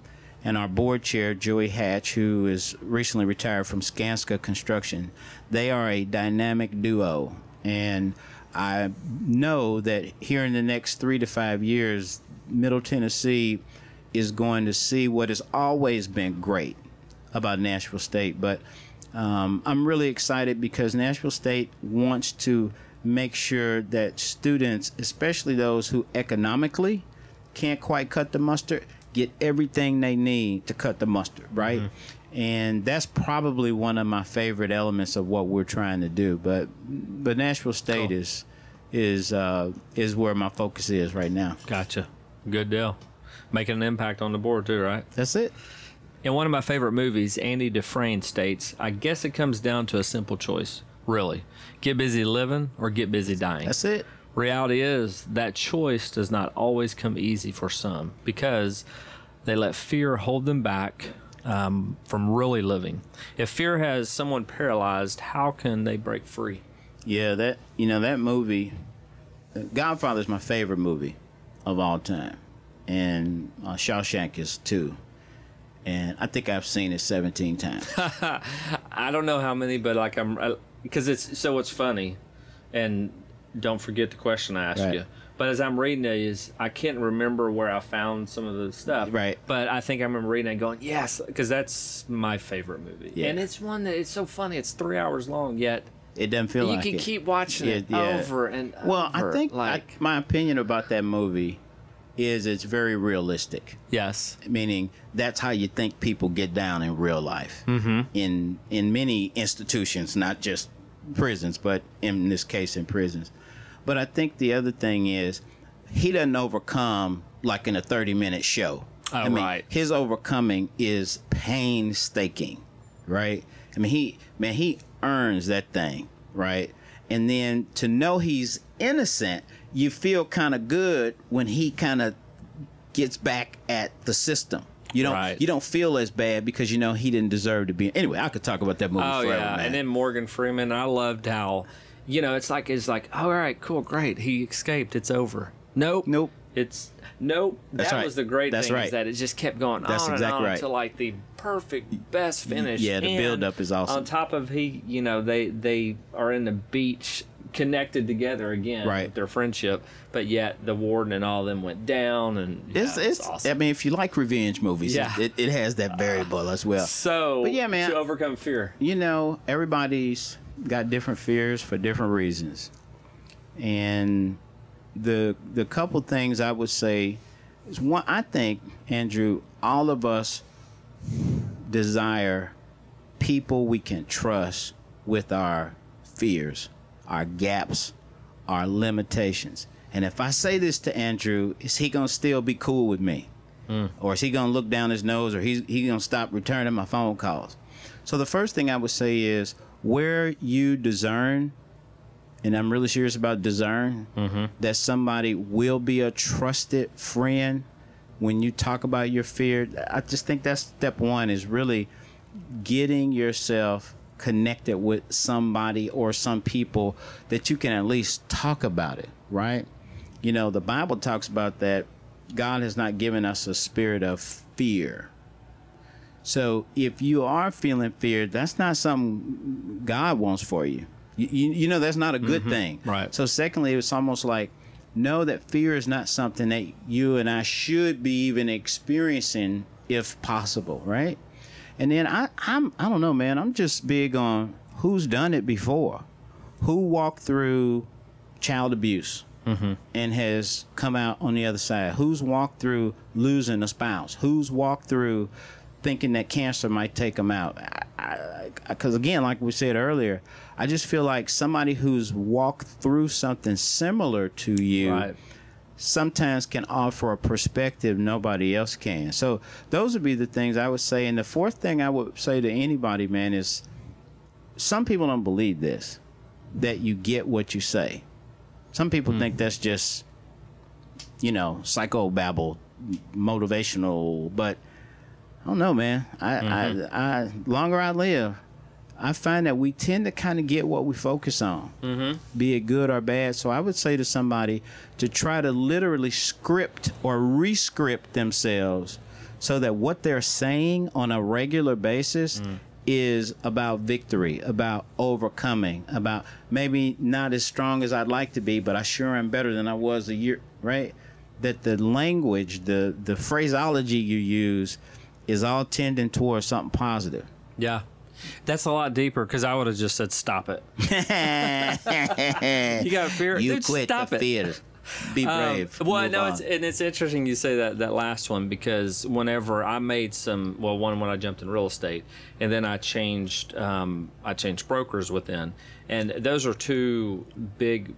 and our board chair, Joey Hatch, who is recently retired from Skanska Construction. They are a dynamic duo. And I know that here in the next three to five years, Middle Tennessee is going to see what has always been great about Nashville State. But um, I'm really excited because Nashville State wants to make sure that students, especially those who economically can't quite cut the mustard, get everything they need to cut the mustard, right? And that's probably one of my favorite elements of what we're trying to do. But but Nashville State Cool. is is uh, is where my focus is right now. Gotcha. Good deal. Making an impact on the board too, right? That's it. In one of my favorite movies, Andy Dufresne states, I guess it comes down to a simple choice, really. Get busy living or get busy dying. That's it. Reality is that choice does not always come easy for some because they let fear hold them back um, from really living. If fear has someone paralyzed, how can they break free? Yeah, that you know that movie, Godfather is my favorite movie of all time, and uh, Shawshank is too. And I think I've seen it 17 times. [LAUGHS] I don't know how many, but like I'm uh, because it's so it's funny, and don't forget the question I asked Right. you. But as I'm reading it, is I can't remember where I found some of the stuff. Right. But I think I remember reading it and going, yes, because that's my favorite movie. Yeah. And it's one that it's so funny. It's three hours long, yet It doesn't feel you like you can it. keep watching it Yeah, yeah. over and Well, I think like I, my opinion about that movie is it's very realistic. yes, meaning that's how you think people get down in real life mm-hmm. in in many institutions not just prisons but in this case in prisons but i think the other thing is he doesn't overcome like in a 30 minute show Oh, I mean, right. his overcoming is painstaking right i mean he man he earns that thing right and then to know he's innocent you feel kind of good when he kind of gets back at the system. You don't Right. you don't feel as bad because you know he didn't deserve to be. Anyway, I could talk about that movie oh forever, yeah, man. and then Morgan Freeman. I loved how, you know, it's like it's like, oh, all right, cool, great, he escaped, it's over. Nope, Nope. It's nope. That's that right. was the great That's thing right. is that it just kept going That's on exactly and on right. to like the perfect best finish. yeah, the And build-up is awesome. On top of he, you know, they they are in the beach connected together again Right. with their friendship, but yet the warden and all of them went down and yeah, it's, it's it's awesome. I mean, if you like revenge movies, Yeah. it, it, has that variable as well. so, But yeah, man. to overcome fear. you know, everybody's got different fears for different reasons. And the the couple things I would say is one I think, Andrew, all of us desire people we can trust with our fears, our gaps, our limitations. And if I say this to Andrew, is he gonna still be cool with me? Hmm. Or is he gonna look down his nose or he's he gonna stop returning my phone calls? So the first thing I would say is where you discern and I'm really serious about discern mm-hmm. that somebody will be a trusted friend when you talk about your fear. I just think that's step one is really getting yourself connected with somebody or some people that you can at least talk about it, right? You know, the Bible talks about that God has not given us a spirit of fear. So if you are feeling fear, that's not something God wants for you. You, you, you know, that's not a good mm-hmm. thing. Right. So, secondly, it's almost like know that fear is not something that you and I should be even experiencing if possible, right? And then I, I'm, I don't know, man. I'm just big on who's done it before, who walked through child abuse mm-hmm. and has come out on the other side, who's walked through losing a spouse, who's walked through thinking that cancer might take them out. Because again, like we said earlier, I just feel like somebody who's walked through something similar to you Right. Sometimes can offer a perspective nobody else can. So those would be the things I would say. And the fourth thing I would say to anybody, man, is some people don't believe this that you get what you say. Some people hmm. think that's just, you know, psychobabble, motivational. But I don't know, man. I, I, mm-hmm. I, longer I live, I find that we tend to kind of get what we focus on, mm-hmm. be it good or bad. So I would say to somebody to try to literally script or rescript themselves so that what they're saying on a regular basis is about victory, about overcoming, about maybe not as strong as I'd like to be, but I sure am better than I was a year, right? That the language, the the phraseology you use is all tending towards something positive. Yeah. That's a lot deeper because I would have just said, stop it. [LAUGHS] You got fear? You Dude, quit stop the it. fear. Be Um, brave. well, no, on. it's and it's interesting you say that that last one because whenever I made some, well, one when I jumped in real estate, and then I changed, um, I changed brokers within, and those are two big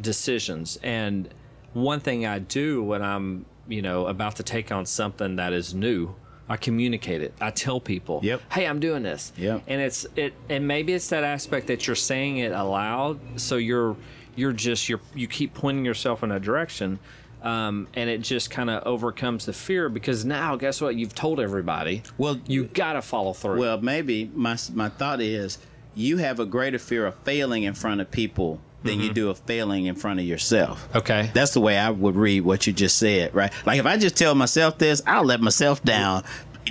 decisions. And one thing I do when I'm, you know, about to take on something that is new. I communicate it. I tell people, Yep. "Hey, I'm doing this." Yep. And it's it, and maybe it's that aspect that you're saying it aloud, so you're you're just you're you keep pointing yourself in a direction, um, and it just kind of overcomes the fear because now guess what? You've told everybody. Well, you got to follow through. Well, maybe my my thought is you have a greater fear of failing in front of people than you do of failing in front of yourself. okay. That's the way I would read what you just said, right? Like if I just tell myself this, I'll let myself down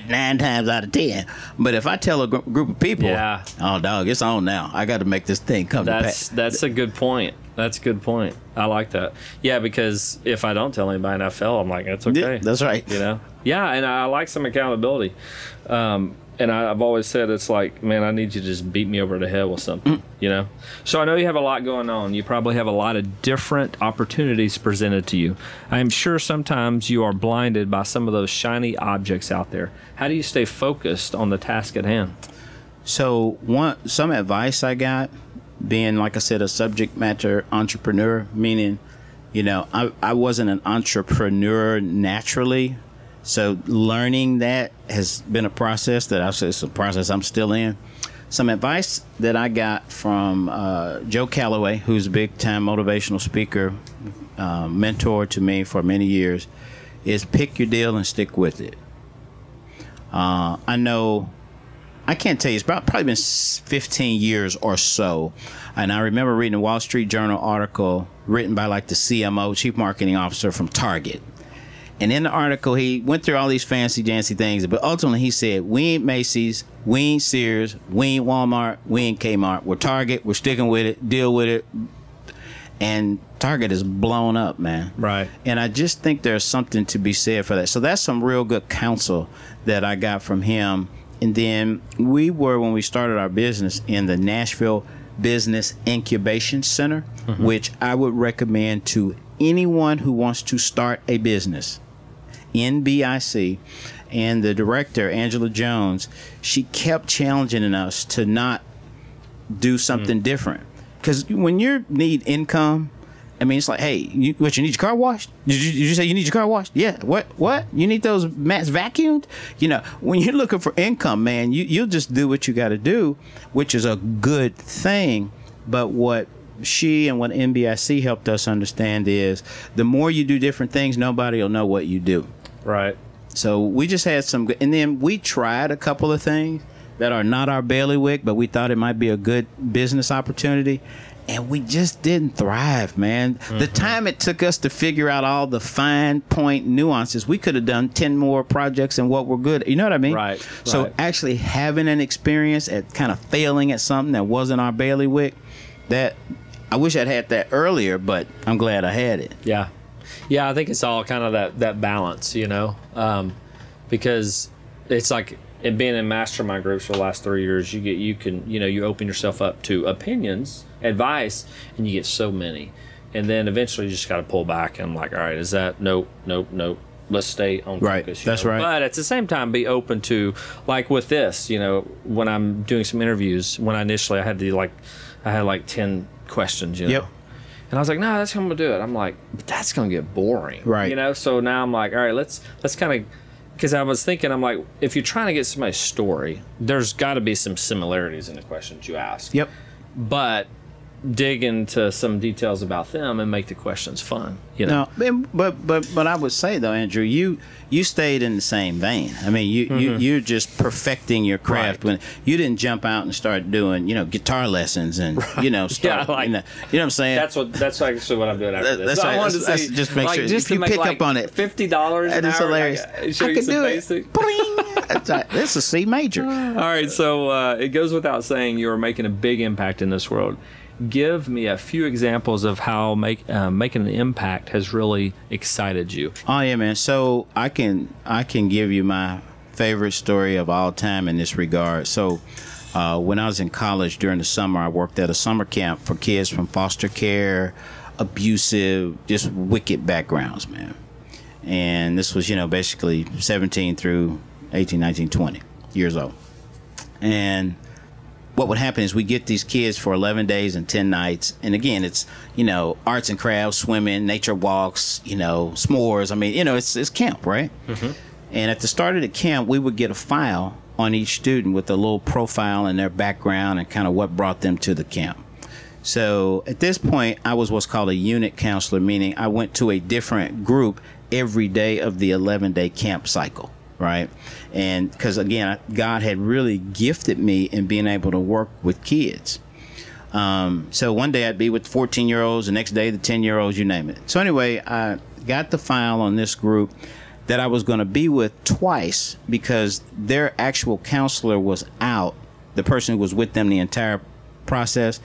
nine times out of ten. But if I tell a gr- group of people, Yeah. oh dog, it's on now. I got to make this thing come That's to pass. that's a good point. That's a good point. I like that. Yeah, because if I don't tell anybody and I fail, I'm like, that's okay. Yeah, that's right. You know. Yeah, and I like some accountability. Um, and I, I've always said it's like, man, I need you to just beat me over the head with something. Mm. You know. So I know you have a lot going on. You probably have a lot of different opportunities presented to you. I am sure sometimes you are blinded by some of those shiny objects out there. How do you stay focused on the task at hand? So one some advice I got, being like I said, a subject matter entrepreneur, meaning, you know, I, I wasn't an entrepreneur naturally. So learning that has been a process that I say it's a process I'm still in. Some advice that I got from uh, Joe Calloway, who's a big time motivational speaker, uh, mentor to me for many years, is pick your deal and stick with it. Uh, I know I can't tell you. It's about, probably been 15 years or so. And I remember reading a Wall Street Journal article written by like the CMO, Chief Marketing Officer from Target. And in the article, he went through all these fancy dancy things, but ultimately he said, "We ain't Macy's, we ain't Sears, we ain't Walmart, we ain't Kmart. We're Target. We're sticking with it. Deal with it." And Target is blown up, man. Right. And I just think there's something to be said for that. So that's some real good counsel that I got from him. And then we were, when we started our business, in the Nashville Business Incubation Center, mm-hmm. which I would recommend to anyone who wants to start a business. NBIC. And the director, Angela Jones, she kept challenging us to not do something mm. different. Because when you need income, I mean, it's like, hey, you, what you need your car washed? Did you, did you say you need your car washed? Yeah. What? What? You need those mats vacuumed? You know, when you're looking for income, man, you you'll just do what you got to do, which is a good thing. But what she and what NBIC helped us understand is the more you do different things, nobody will know what you do. Right. So we just had some, and then we tried a couple of things that are not our bailiwick, but we thought it might be a good business opportunity. And we just didn't thrive, man. The mm-hmm. time it took us to figure out all the fine point nuances, we could have done 10 more projects and what were good. You know what I mean? Right, So right. actually having an experience at kind of failing at something that wasn't our bailiwick, that I wish I'd had that earlier, but I'm glad I had it. Yeah, yeah. I think it's all kind of that that balance, you know, um, because it's like it being in mastermind groups for the last three years. You get you can you know you open yourself up to opinions, advice, and you get so many, and then eventually you just got to pull back and like, all right, is that nope, nope, nope. Let's stay on Right, focus. you that's know? right. But at the same time, be open to like with this, you know, when I'm doing some interviews. When I initially I had to like, I had like ten questions, you know. Yep. And I was like, no, that's how I'm gonna do it. I'm like, but that's gonna get boring, Right. You know. So now I'm like, all right, let's let's kind of, because I was thinking, I'm like, if you're trying to get somebody's story, there's got to be some similarities in the questions you ask. Yep. But dig into some details about them and make the questions fun. You know. No, but but but I would say though, Andrew, you you stayed in the same vein. I mean, you you you're just perfecting your craft Mm-hmm. Right. when you didn't jump out and start doing you know guitar lessons and you know [LAUGHS] start like- you, know, you know what I'm saying. That's what. That's actually what I'm doing after That- this. that's So I right. wanted to see, just make like, sure- just if you pick like, up on it. fifty dollars. that is hilarious. Show I you can do basic. it. Right. [LAUGHS] This is C major. All right, so uh, it goes without saying you are making a big impact in this world. Give me a few examples of how make uh, making an impact has really excited you. Oh yeah, man. So I can I can give you my favorite story of all time in this regard. So uh, when I was in college during the summer, I worked at a summer camp for kids from foster care, abusive, just wicked backgrounds, man. And this was, you know, basically 17 through 18, 19, 20 years old. And what would happen is we get these kids for 11 days and 10 nights. And again it's you know arts and crafts swimming nature walks you know s'mores. I mean you know it's, it's camp right? Mm-hmm. And at the start of the camp we would get a file on each student with a little profile and their background and kind of what brought them to the camp. So at this point i was what's called a unit counselor meaning i went to a different group every day of the 11 day camp cycle right? And because again, God had really gifted me in being able to work with kids. Um, so one day I'd be with 14 year olds, the next day the 10 year olds, you name it. So anyway, I got the file on this group that I was going to be with twice because their actual counselor was out, the person who was with them the entire process.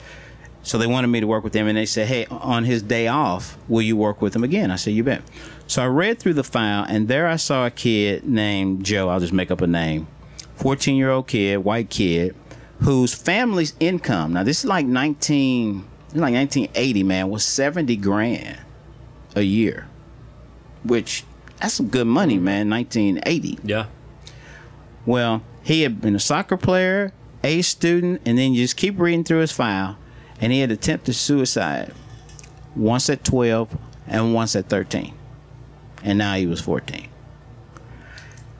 So they wanted me to work with them, and they said, "Hey, on his day off, will you work with him again?" I said, "You bet." So I read through the file, and there I saw a kid named Joe. I'll just make up a name. 14 year old kid, white kid, whose family's income, now this is like 19, this is like 1980, man, was 70 grand a year, which that's some good money, mm-hmm. man, 1980. Yeah. Well, he had been a soccer player, A student, and then you just keep reading through his file, and he had attempted suicide once at 12 and once at 13. And now he was 14.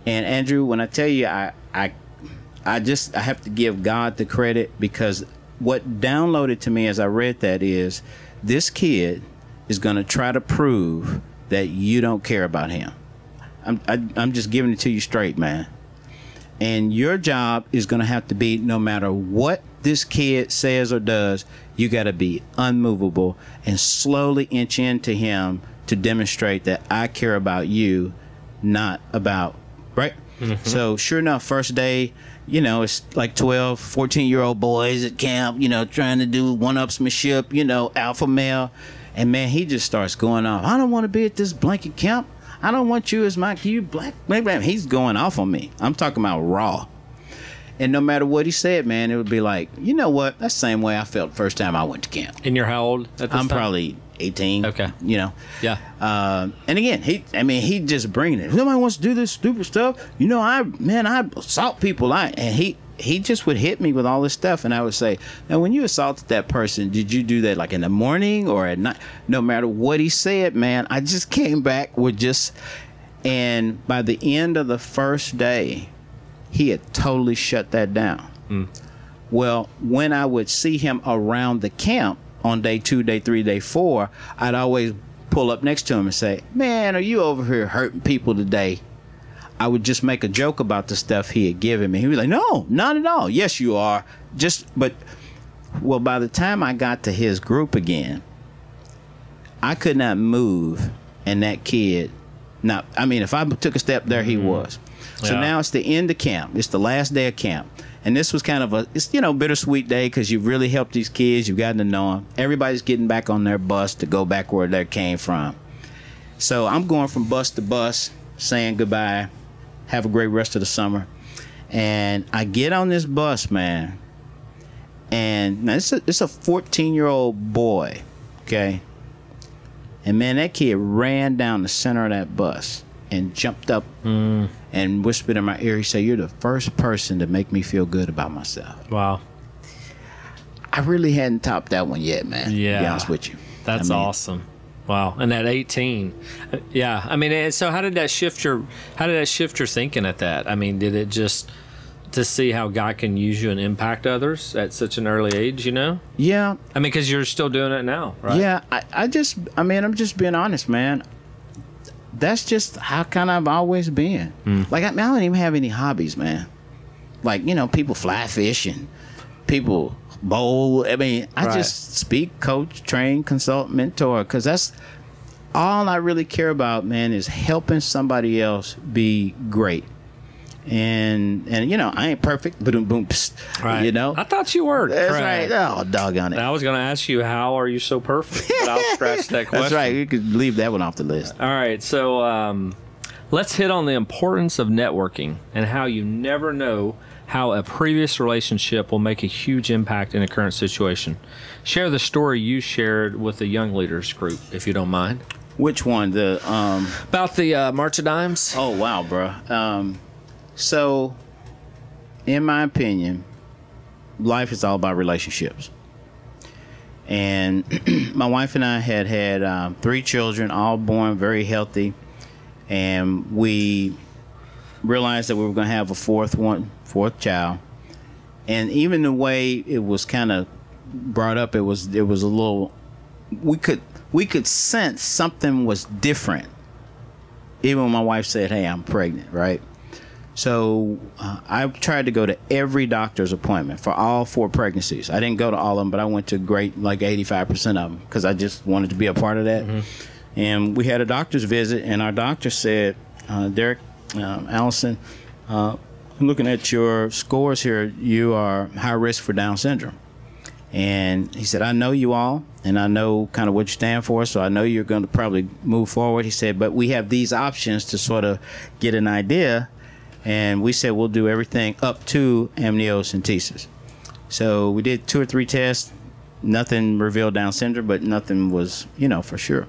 And Andrew, when I tell you I I I just I have to give God the credit because what downloaded to me as I read that is this kid is going to try to prove that you don't care about him. I'm I, I'm just giving it to you straight, man. And your job is going to have to be no matter what this kid says or does, you got to be unmovable and slowly inch into him to demonstrate that I care about you, not about, right? Mm-hmm. So, sure enough, first day, you know, it's like 12, 14 year old boys at camp, you know, trying to do one upsmanship, you know, alpha male. And man, he just starts going off. I don't want to be at this blanket camp. I don't want you as my you black. blah, blah." He's going off on me. I'm talking about raw. And no matter what he said, man, it would be like, you know what? That's the same way I felt first time I went to camp. And you're how old I'm time? probably 18. Okay. You know. Yeah. Um, and again, he, I mean, he just bringing it. Nobody wants to do this stupid stuff. You know, I, man, I assault people. I, and he, he just would hit me with all this stuff. And I would say, now, when you assaulted that person, did you do that like in the morning or at night? No matter what he said, man, I just came back with just, and by the end of the first day, he had totally shut that down. Well, when I would see him around the camp, on day two, day three, day four, I'd always pull up next to him and say, "Man, are you over here hurting people today?" I would just make a joke about the stuff he had given me. He was like, "No, not at all. Yes, you are. Just but." Well, by the time I got to his group again, I could not move, and that kid. Now, I mean, if I took a step there, he mm-hmm. was. So Yeah. now it's the end of camp. It's the last day of camp, and this was kind of a it's you know bittersweet day because you've really helped these kids. You've gotten to know them. Everybody's getting back on their bus to go back where they came from. So I'm going from bus to bus, saying goodbye. Have a great rest of the summer. And I get on this bus, man. And now it's a it's a 14 year old boy, okay. And man, that kid ran down the center of that bus and jumped up mm. And whispered in my ear. He said, "You're the first person to make me feel good about myself." Wow. I really hadn't topped that one yet, man. To be Yeah. honest with you. That's I mean, awesome. Wow. And at 18. uh, Yeah. I mean, so how did that shift your how did that shift your thinking at that? I mean, did it just to see how God can use you and impact others at such an early age, you know? Yeah, I mean, cuz you're still doing it now, right? Yeah, I, I just, I mean, I'm just being honest, man. That's just how kind of I've always been. Hmm. Like, I, mean, I don't even have any hobbies, man. Like, you know, people fly fish and people bowl. I mean, I Right. just speak, coach, train, consult, mentor, because that's all I really care about, man, is helping somebody else be great. And and you know, I ain't perfect, boom, boom, psst, Right. you know. I thought you were. That's Craig. right. Oh, doggone it. I was going to ask you, how are you so perfect? But I'll scratch that question. That's right. You could leave that one off the list. All right, so um, let's hit on the importance of networking and how you never know how a previous relationship will make a huge impact in a current situation. Share the story you shared with the Young Leaders group, if you don't mind. Which one? The um. About the uh, March of Dimes? Oh wow, bro. Um, so, in my opinion, life is all about relationships. And [CLEARS THROAT] my wife and I had had um, three children, all born very healthy, and we realized that we were going to have a fourth one, fourth child. And even the way it was kind of brought up, it was it was a little. We could we could sense something was different even when my wife said, "Hey, I'm pregnant," right? So uh, I tried to go to every doctor's appointment for all four pregnancies. I didn't go to all of them, but I went to great like 85 percent of them because I just wanted to be a part of that. And we had a doctor's visit, and our doctor said, uh, "Derek, um, Allison, uh, I'm looking at your scores here. You are high risk for Down syndrome." And he said, I know you all, and I know kind of what you stand for, so I know you're going to probably move forward. He said, but we have these options to sort of get an idea. And we said, we'll do everything up to amniocentesis. So we did two or three tests. Nothing revealed Down syndrome, but nothing was, you know, for sure.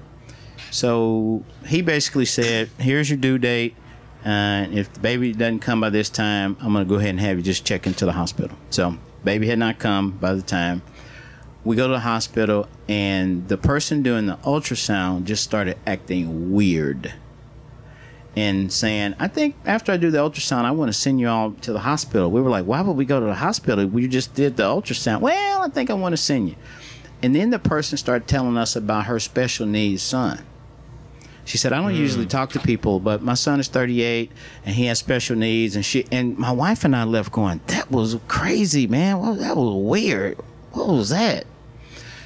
So he basically said, here's your due date. Uh, if the baby doesn't come by this time, I'm going to go ahead and have you just check into the hospital. So baby had not come by the time we go to the hospital and the person doing the ultrasound just started acting weird and saying i think after i do the ultrasound i want to send you all to the hospital we were like why would we go to the hospital we just did the ultrasound well i think i want to send you and then the person started telling us about her special needs son she said, I don't usually mm. talk to people, but my son is 38 and he has special needs. And she and my wife and I left going, that was crazy, man. Well, that was weird. What was that?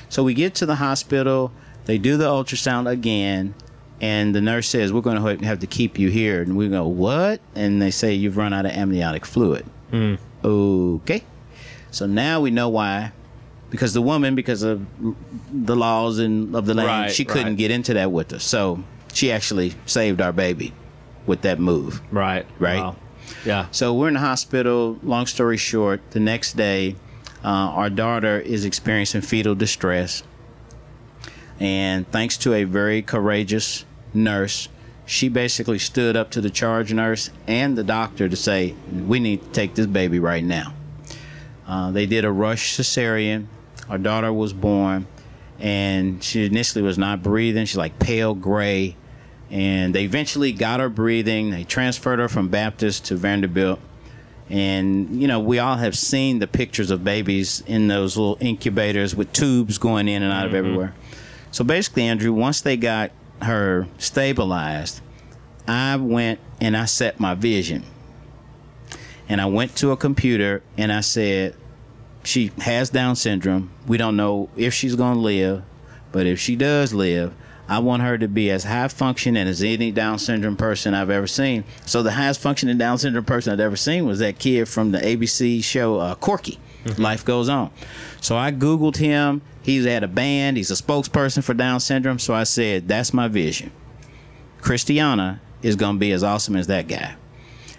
So we get to the hospital. They do the ultrasound again. And the nurse says, we're going to have to keep you here. And we go, what? And they say, you've run out of amniotic fluid. Okay. So now we know why. Because the woman, because of the laws and of the land, Right, she couldn't right. get into that with us. So she actually saved our baby with that move. Right. Right. Wow. Yeah. So we're in the hospital. Long story short, the next day, uh, our daughter is experiencing fetal distress. And thanks to a very courageous nurse, she basically stood up to the charge nurse and the doctor to say, We need to take this baby right now. Uh, they did a rush cesarean. Our daughter was born, and she initially was not breathing. She's like pale gray. And they eventually got her breathing. They transferred her from Baptist to Vanderbilt. And you know, we all have seen the pictures of babies in those little incubators with tubes going in and out of everywhere. So basically, Andrew, once they got her stabilized, I went and I set my vision. And I went to a computer and I said, she has Down syndrome. We don't know if she's going to live, but if she does live, I want her to be as high functioning as any Down syndrome person I've ever seen. So the highest functioning Down syndrome person I've ever seen was that kid from the ABC show uh, Corky. Life goes on. So I googled him. He's at a band. He's a spokesperson for Down syndrome. So I said, "That's my vision. Christiana is to be as awesome as that guy."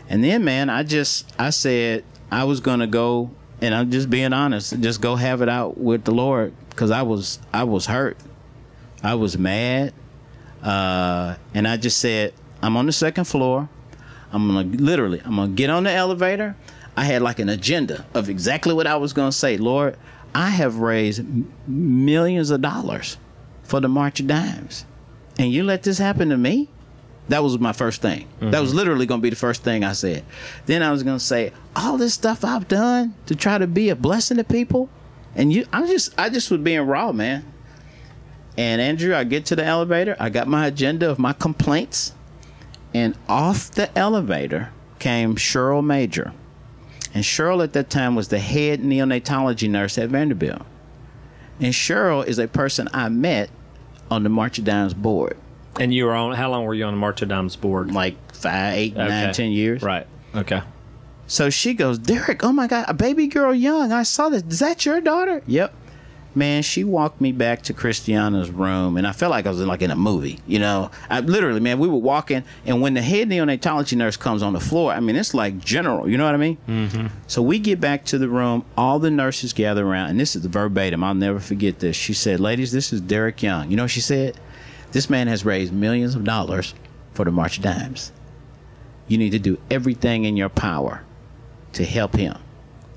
And then, man, I just I said I was going to go, and I'm just being honest, just go have it out with the Lord because I was I was hurt. I was mad. Uh, and I just said, I'm on the second floor. I'm gonna literally, I'm gonna get on the elevator. I had like an agenda of exactly what I was gonna say. Lord, I have raised millions of dollars for the March of Dimes, and you let this happen to me. That was my first thing. That was mm-hmm. literally gonna be the first thing I said. Then I was gonna say all this stuff I've done to try to be a blessing to people, and you, I'm just, I just was being raw, man. And Andrew, I get to the elevator. I got my agenda of my complaints. And off the elevator came Cheryl Major. And Cheryl at that time was the head neonatology nurse at Vanderbilt. And Cheryl is a person I met on the March of Dimes board. And you were on. How long were you on the March of Dimes board? Like five, eight, nine, Okay. ten years. Right. Okay. So she goes, Derek, oh my God, a baby girl young. I saw this. Is that your daughter? Yep. Man, she walked me back to Christiana's room, and I felt like I was in, like in a movie. You know, I literally, man, we were walking, and when the head neonatology nurse comes on the floor, I mean, it's like general. You know what I mean? Mm-hmm. So we get back to the room. All the nurses gather around, and this is the verbatim. I'll never forget this. She said, "Ladies, this is Derek Young." You know what she said? This man has raised millions of dollars for the March of Dimes. You need to do everything in your power to help him.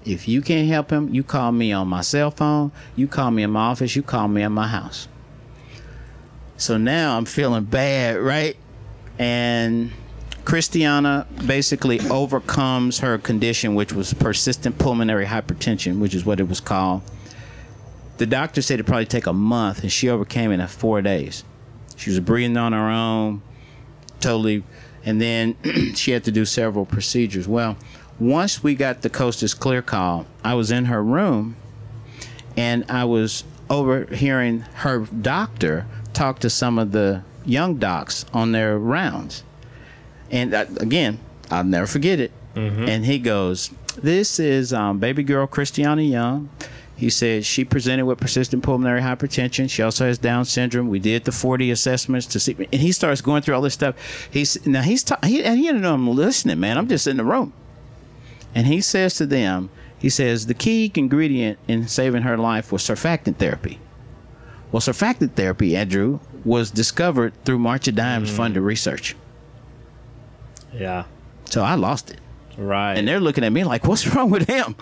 If you can't help him, you call me on my cell phone, you call me in my office, you call me at my house. So now I'm feeling bad, right? And Christiana basically overcomes her condition, which was persistent pulmonary hypertension, which is what it was called. The doctor said it'd probably take a month, and she overcame it in four days. She was breathing on her own, totally, and then [CLEARS THROAT] she had to do several procedures. Well, once we got the Costas Clear call, I was in her room and I was overhearing her doctor talk to some of the young docs on their rounds. And uh, again, I'll never forget it. And he goes, This is um, baby girl Christiana Young. He said she presented with persistent pulmonary hypertension. She also has Down syndrome. We did the 40 assessments to see, and he starts going through all this stuff. He's now he's ta- he, and he didn't know I'm listening, man. I'm just in the room. And he says to them, he says, the key ingredient in saving her life was surfactant therapy. Well, surfactant therapy, Andrew, was discovered through March of Dimes mm. funded research. Yeah. So I lost it. Right. And they're looking at me like, what's wrong with him?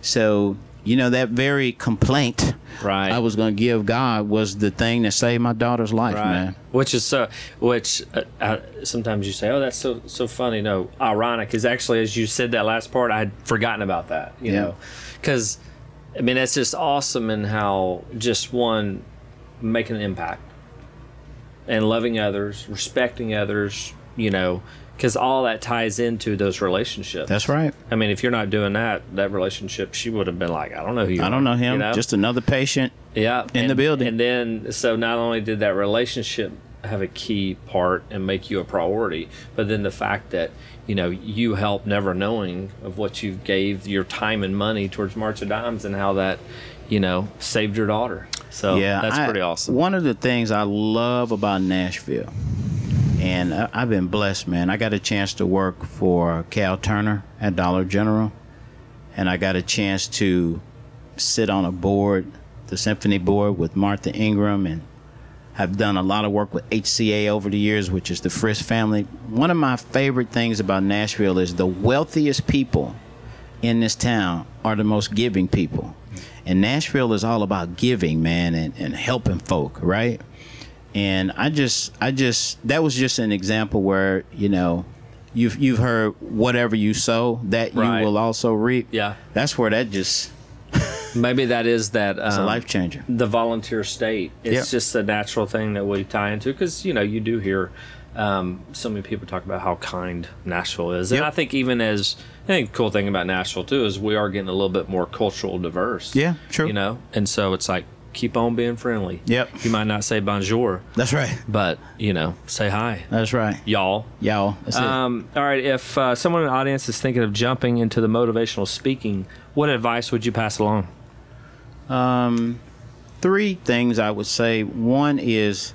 So, you know, that very complaint Right. I was going to give God was the thing that saved my daughter's life, man. Which is so. Which uh, uh, sometimes you say, "Oh, that's so so funny." No, ironic is actually as you said that last part, I had forgotten about that. You Yeah. know, because I mean, that's just awesome in how just one making an impact and loving others, respecting others. You know, because all that ties into those relationships. That's right. I mean, if you're not doing that, that relationship, she would have been like, "I don't know who you I are," don't know him, you know? just another patient. yeah in and- the building. and then so not only did that relationship have a key part and make you a priority but then the fact that you know you help never knowing of what you gave your time and money towards march of dimes and how that you know saved your daughter so yeah, that's I- pretty awesome One of the things I love about Nashville, and I've been blessed, man. I got a chance to work for Cal Turner at Dollar General, and I got a chance to sit on a board, the symphony board, with Martha Ingram, and have done a lot of work with HCA over the years, which is the Frist family. One of my favorite things about Nashville is the wealthiest people in this town are the most giving people. And Nashville is all about giving, man, and, and helping folk, right? And I just, I just, that was just an example where, you know, you've you've heard whatever you sow that Right. you will also reap. Yeah. That's where that just Maybe that is that it's a um, life changer. the volunteer state. It's Yep. just a natural thing that we tie into because you know you do hear um, so many people talk about how kind Nashville is, and Yep. I think even as I think the cool thing about Nashville too is we are getting a little bit more cultural diverse. Yeah, true. You know, and so it's like keep on being friendly. Yep. You might not say bonjour, That's right. but you know, say hi, That's right. y'all. Y'all. Um, all right. If uh, someone in the audience is thinking of jumping into the motivational speaking, what advice would you pass along? Um, three things I would say. One is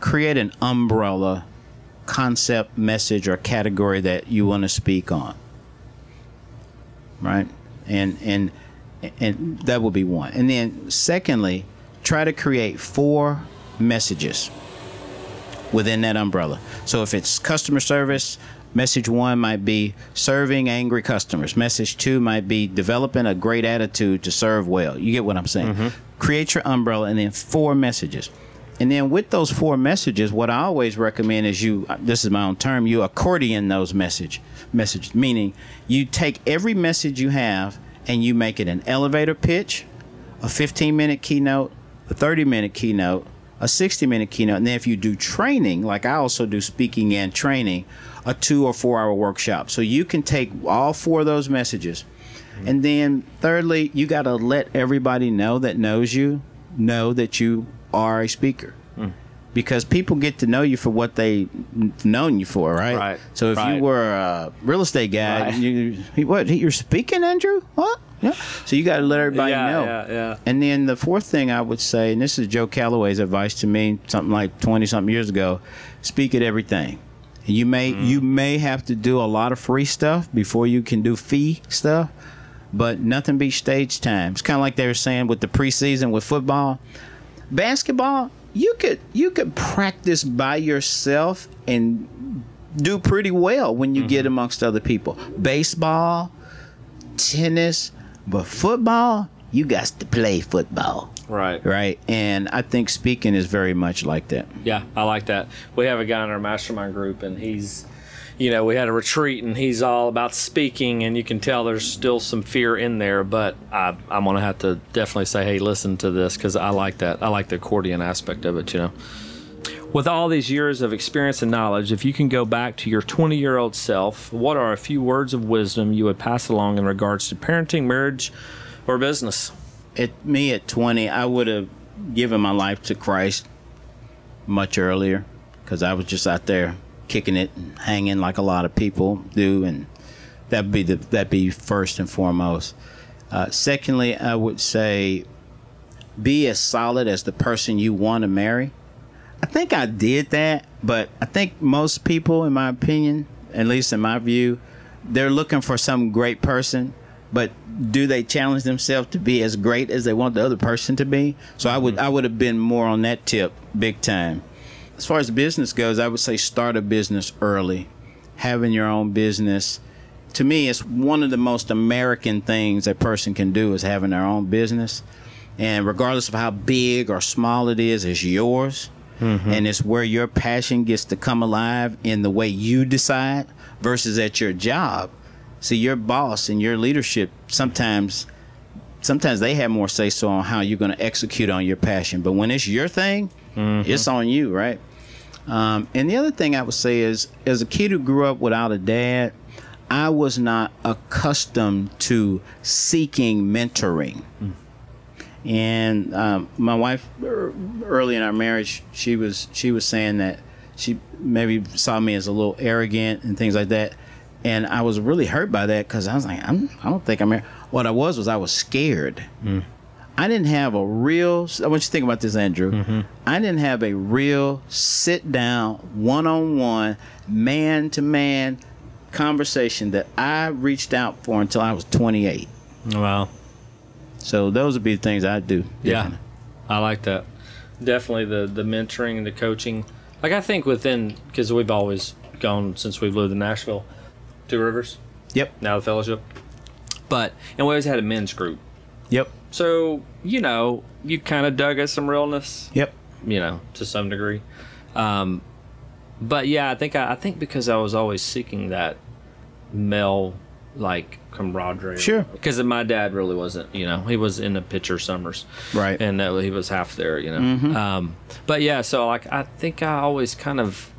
create an umbrella concept, message, or category that you want to speak on. Right, and and and that would be one. And then secondly, try to create four messages within that umbrella. So if it's customer service, message one might be serving angry customers. Message two might be developing a great attitude to serve well. You get what I'm saying? Mm-hmm. Create your umbrella and then four messages. And then with those four messages, what I always recommend is you this is my own term, you accordion those message message meaning you take every message you have and you make it an elevator pitch, a 15 minute keynote, a 30 minute keynote, a 60 minute keynote. And then if you do training, like I also do speaking and training, a two or four hour workshop. So you can take all four of those messages. Mm-hmm. And then thirdly, you got to let everybody know that knows you know that you are a speaker. Hmm. Because people get to know you for what they've known you for, right? Right, So if right. you were a real estate guy, Right. you, what you're speaking, Andrew? What? Yeah. So you got to let everybody Yeah, know. yeah, yeah. And then the fourth thing I would say, and this is Joe Calloway's advice to me, something like twenty something years ago: speak at everything. And you may Mm-hmm. you may have to do a lot of free stuff before you can do fee stuff, but nothing beats stage time. It's kind of like they were saying with the preseason with football, basketball. You could you could practice by yourself and do pretty well when you Mm-hmm. get amongst other people. Baseball, tennis, but football, you got to play football, Right. right? And I think speaking is very much like that. Yeah, I like that. We have a guy in our mastermind group, and he's, you know, we had a retreat, and he's all about speaking, and you can tell there's still some fear in there. But I, I'm gonna have to definitely say, hey, listen to this because I like that. I like the accordion aspect of it. You know, with all these years of experience and knowledge, if you can go back to your 20 year old self, what are a few words of wisdom you would pass along in regards to parenting, marriage, or business? At me at 20, I would have given my life to Christ much earlier because I was just out there kicking it and hanging like a lot of people do, and that'd be the that'd be first and foremost. Uh, secondly, I would say be as solid as the person you want to marry. I think I did that, but I think most people, in my opinion, at least in my view, they're looking for some great person, but do they challenge themselves to be as great as they want the other person to be? So I would I would have been more on that tip, big time. As far as business goes, I would say start a business early. Having your own business, to me, it's one of the most American things a person can do is having their own business. And regardless of how big or small it is, it's yours. Mm-hmm. And it's where your passion gets to come alive in the way you decide versus at your job. See, your boss and your leadership sometimes sometimes they have more say so on how you're going to execute on your passion. But when it's your thing, mm-hmm. it's on you, right? Um, and the other thing I would say is, as a kid who grew up without a dad, I was not accustomed to seeking mentoring. And um, my wife, er, early in our marriage, she was she was saying that she maybe saw me as a little arrogant and things like that. And I was really hurt by that because I was like, I'm, I don't think I'm. What I was was I was scared. I didn't have a real. I want you to think about this, Andrew. Mm-hmm. I didn't have a real sit down, one on one, man to man conversation that I reached out for until I was 28. Wow. So those would be the things I'd do. Yeah. I like that. Definitely the the mentoring and the coaching. Like I think within because we've always gone since we've lived in Nashville, Two Rivers, Yep. now the fellowship. But and we always had a men's group. Yep. So you know you kind of dug at some realness, Yep. you know, to some degree. Um, but yeah, I think I, I think because I was always seeking that male like camaraderie. Sure. Because my dad really wasn't. You know, he was in the pitcher summers. Right. And uh, he was half there. You know. Um, but yeah, so like I think I always kind of.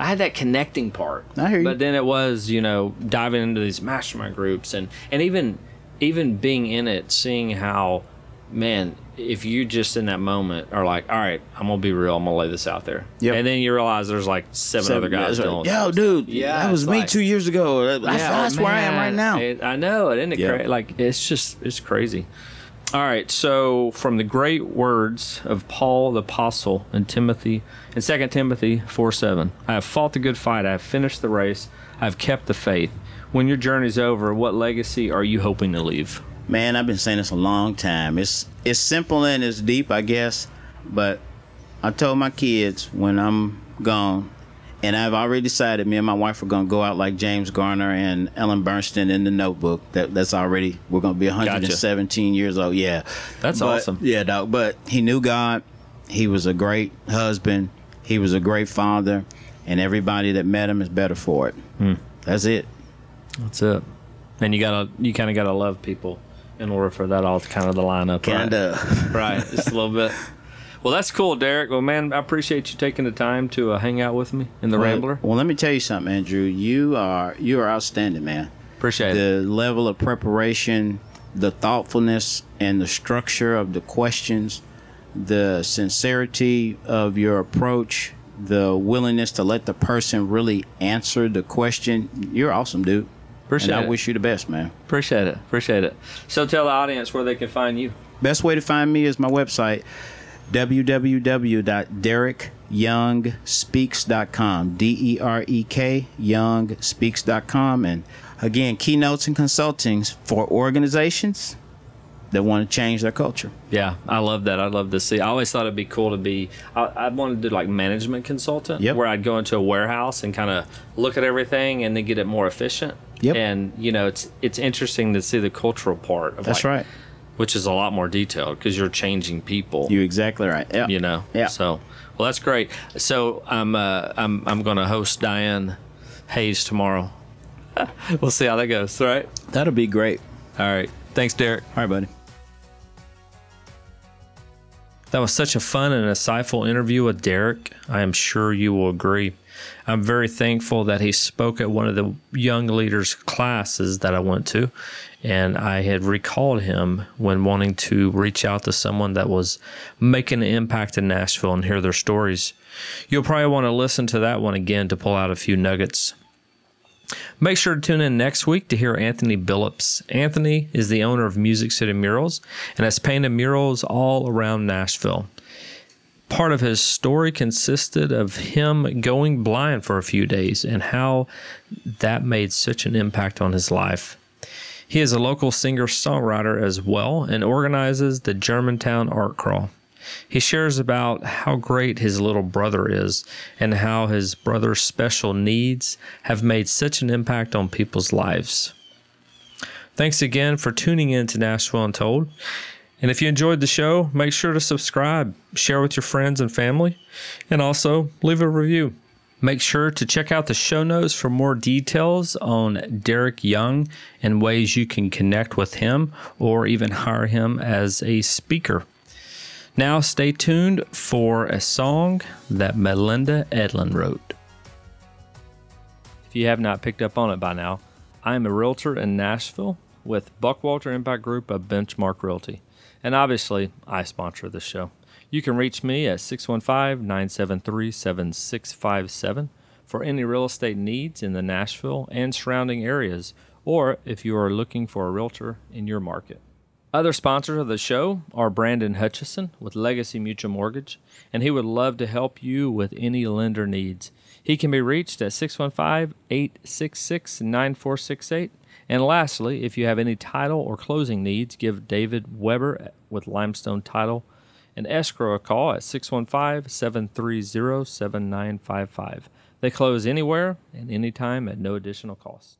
I had that connecting part, I hear you. but then it was, you know, diving into these mastermind groups and and even even being in it, seeing how, man, if you just in that moment are like, all right, I'm gonna be real, I'm gonna lay this out there, Yep. and then you realize there's like seven, other guys That's doing. right. Yo, dude. Yeah, that was me like- two years ago. That's, Yeah, that's where I am right now. it- I know, isn't it? Yeah. Cra- like it's just it's crazy. All right, so from the great words of Paul the apostle in Timothy in 2 Timothy 4 7, I have fought the good fight, I have finished the race, I have kept the faith. When your journey's over, what legacy are you hoping to leave? Man, I've been saying this a long time. It's it's simple and it's deep, I guess. But I told my kids when I'm gone, and I've already decided me and my wife are gonna go out like James Garner and Ellen Bernstein in the Notebook. That that's already we're gonna be 117 years old. Yeah, That's But- awesome. Yeah, dog. But he knew God. He was a great husband. He was a great father, and everybody that met him is better for it. Hmm. That's it. That's it. And you gotta you kind of gotta love people in order for that all to kind of to line up. right? Kinda. [LAUGHS] right just a little bit well that's cool derek well man i appreciate you taking the time to uh, hang out with me in the Well, rambler Well, let me tell you something, Andrew. You are you are outstanding, man. appreciate it The level of preparation, the thoughtfulness, and the structure of the questions, the sincerity of your approach, the willingness to let the person really answer the question. You're awesome, dude. Appreciate and I it wish you the best, man. appreciate it appreciate it so tell the audience where they can find you Best way to find me is my website, www.derekyoungspeaks.com. D E R E K youngspeaks.com. And again, keynotes and consultings for organizations that want to change their culture. yeah i love that i'd love to see i always thought it'd be cool to be i, I wanted to do like management consultant Yep. where i'd go into a warehouse and kind of look at everything and then get it more efficient Yep. and you know it's it's interesting to see the cultural part of That's like- right. which is a lot more detailed because you're changing people You're exactly right. Yeah. you know. Yeah. So, well, that's great. So I'm uh, I'm I'm going to host Diane Hayes tomorrow. [LAUGHS] we'll see how that goes. Right. That'll be great. All right. Thanks, Derek. All right, buddy. That was such a fun and insightful interview with Derek. I am sure you will agree. I'm very thankful that he spoke at one of the young leaders classes that I went to, and I had recalled him when wanting to reach out to someone that was making an impact in Nashville and hear their stories. You'll probably want to listen to that one again to pull out a few nuggets. Make sure to tune in next week to hear Anthony Billups. Anthony is the owner of Music City Murals and has painted murals all around Nashville. Part of his story consisted of him going blind for a few days and how that made such an impact on his life. He is a local singer songwriter as well and organizes the Germantown Art Crawl. He shares about how great his little brother is and how his brother's special needs have made such an impact on people's lives. Thanks again for tuning in to Nashville Untold. And if you enjoyed the show, make sure to subscribe, share with your friends and family, and also leave a review. Make sure to check out the show notes for more details on Derek Young and ways you can connect with him or even hire him as a speaker. Now, stay tuned for a song that Melinda Edlin wrote. If you have not picked up on it by now, I am a realtor in Nashville with Buckwalter Impact Group of Benchmark Realty. And obviously, I sponsor this show. You can reach me at 615 973 7657 for any real estate needs in the Nashville and surrounding areas, or if you are looking for a realtor in your market. Other sponsors of the show are Brandon Hutchison with Legacy Mutual Mortgage, and he would love to help you with any lender needs. He can be reached at 615 866 9468. And lastly, if you have any title or closing needs, give David Weber with Limestone Title and escrow a call at 615 730 7955. They close anywhere and anytime at no additional cost.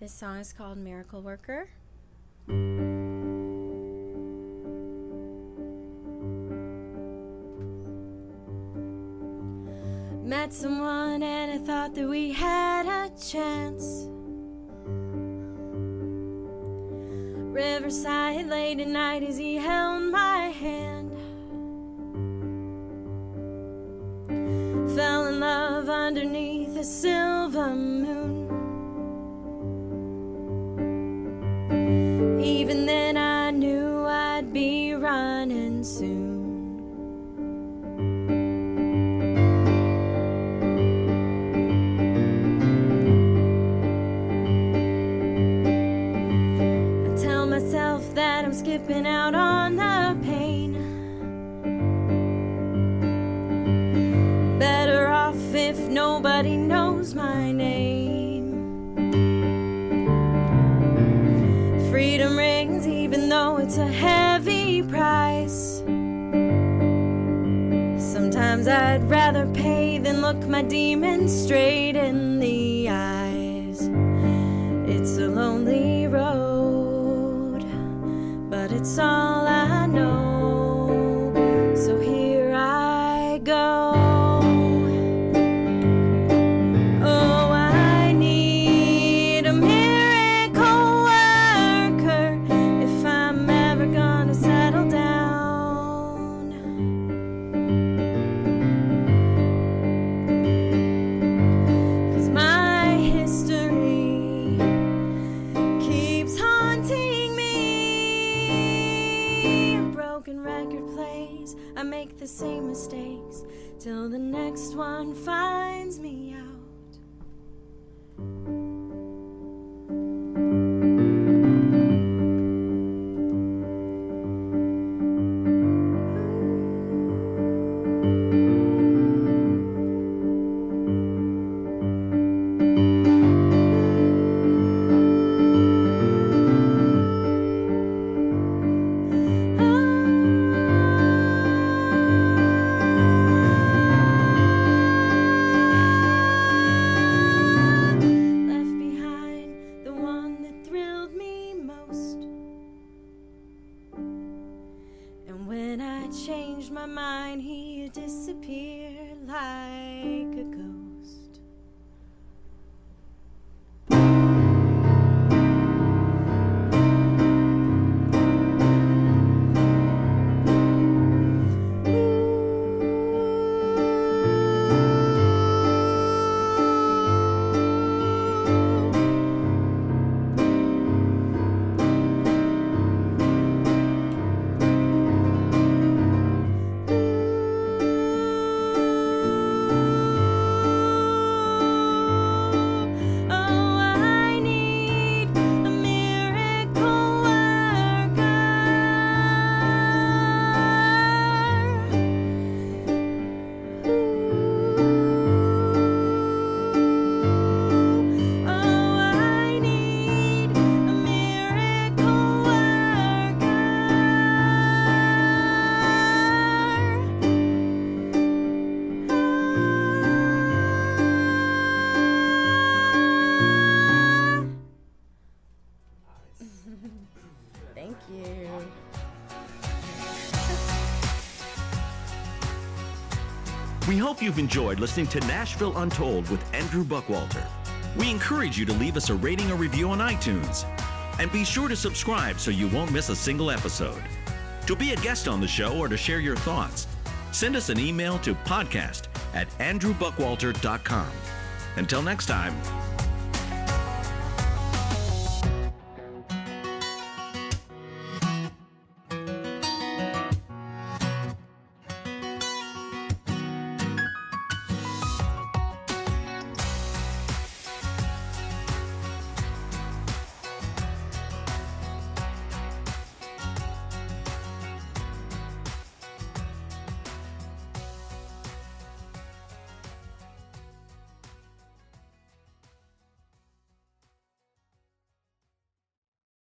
This song is called Miracle Worker. Met someone and I thought that we had a chance. Riverside late at night as he held my hand. Fell in love underneath a silver moon. Even then, I'm out on the pain. Better off if nobody knows my name. Freedom rings even though it's a heavy price. Sometimes I'd rather pay than look my demons straight in the but next one finds hope you've enjoyed listening to Nashville Untold with Andrew Buckwalter. We encourage you to leave us a rating or review on iTunes. And be sure to subscribe so you won't miss a single episode. To be a guest on the show or to share your thoughts, send us an email to podcast at andrewbuckwalter.com. Until next time,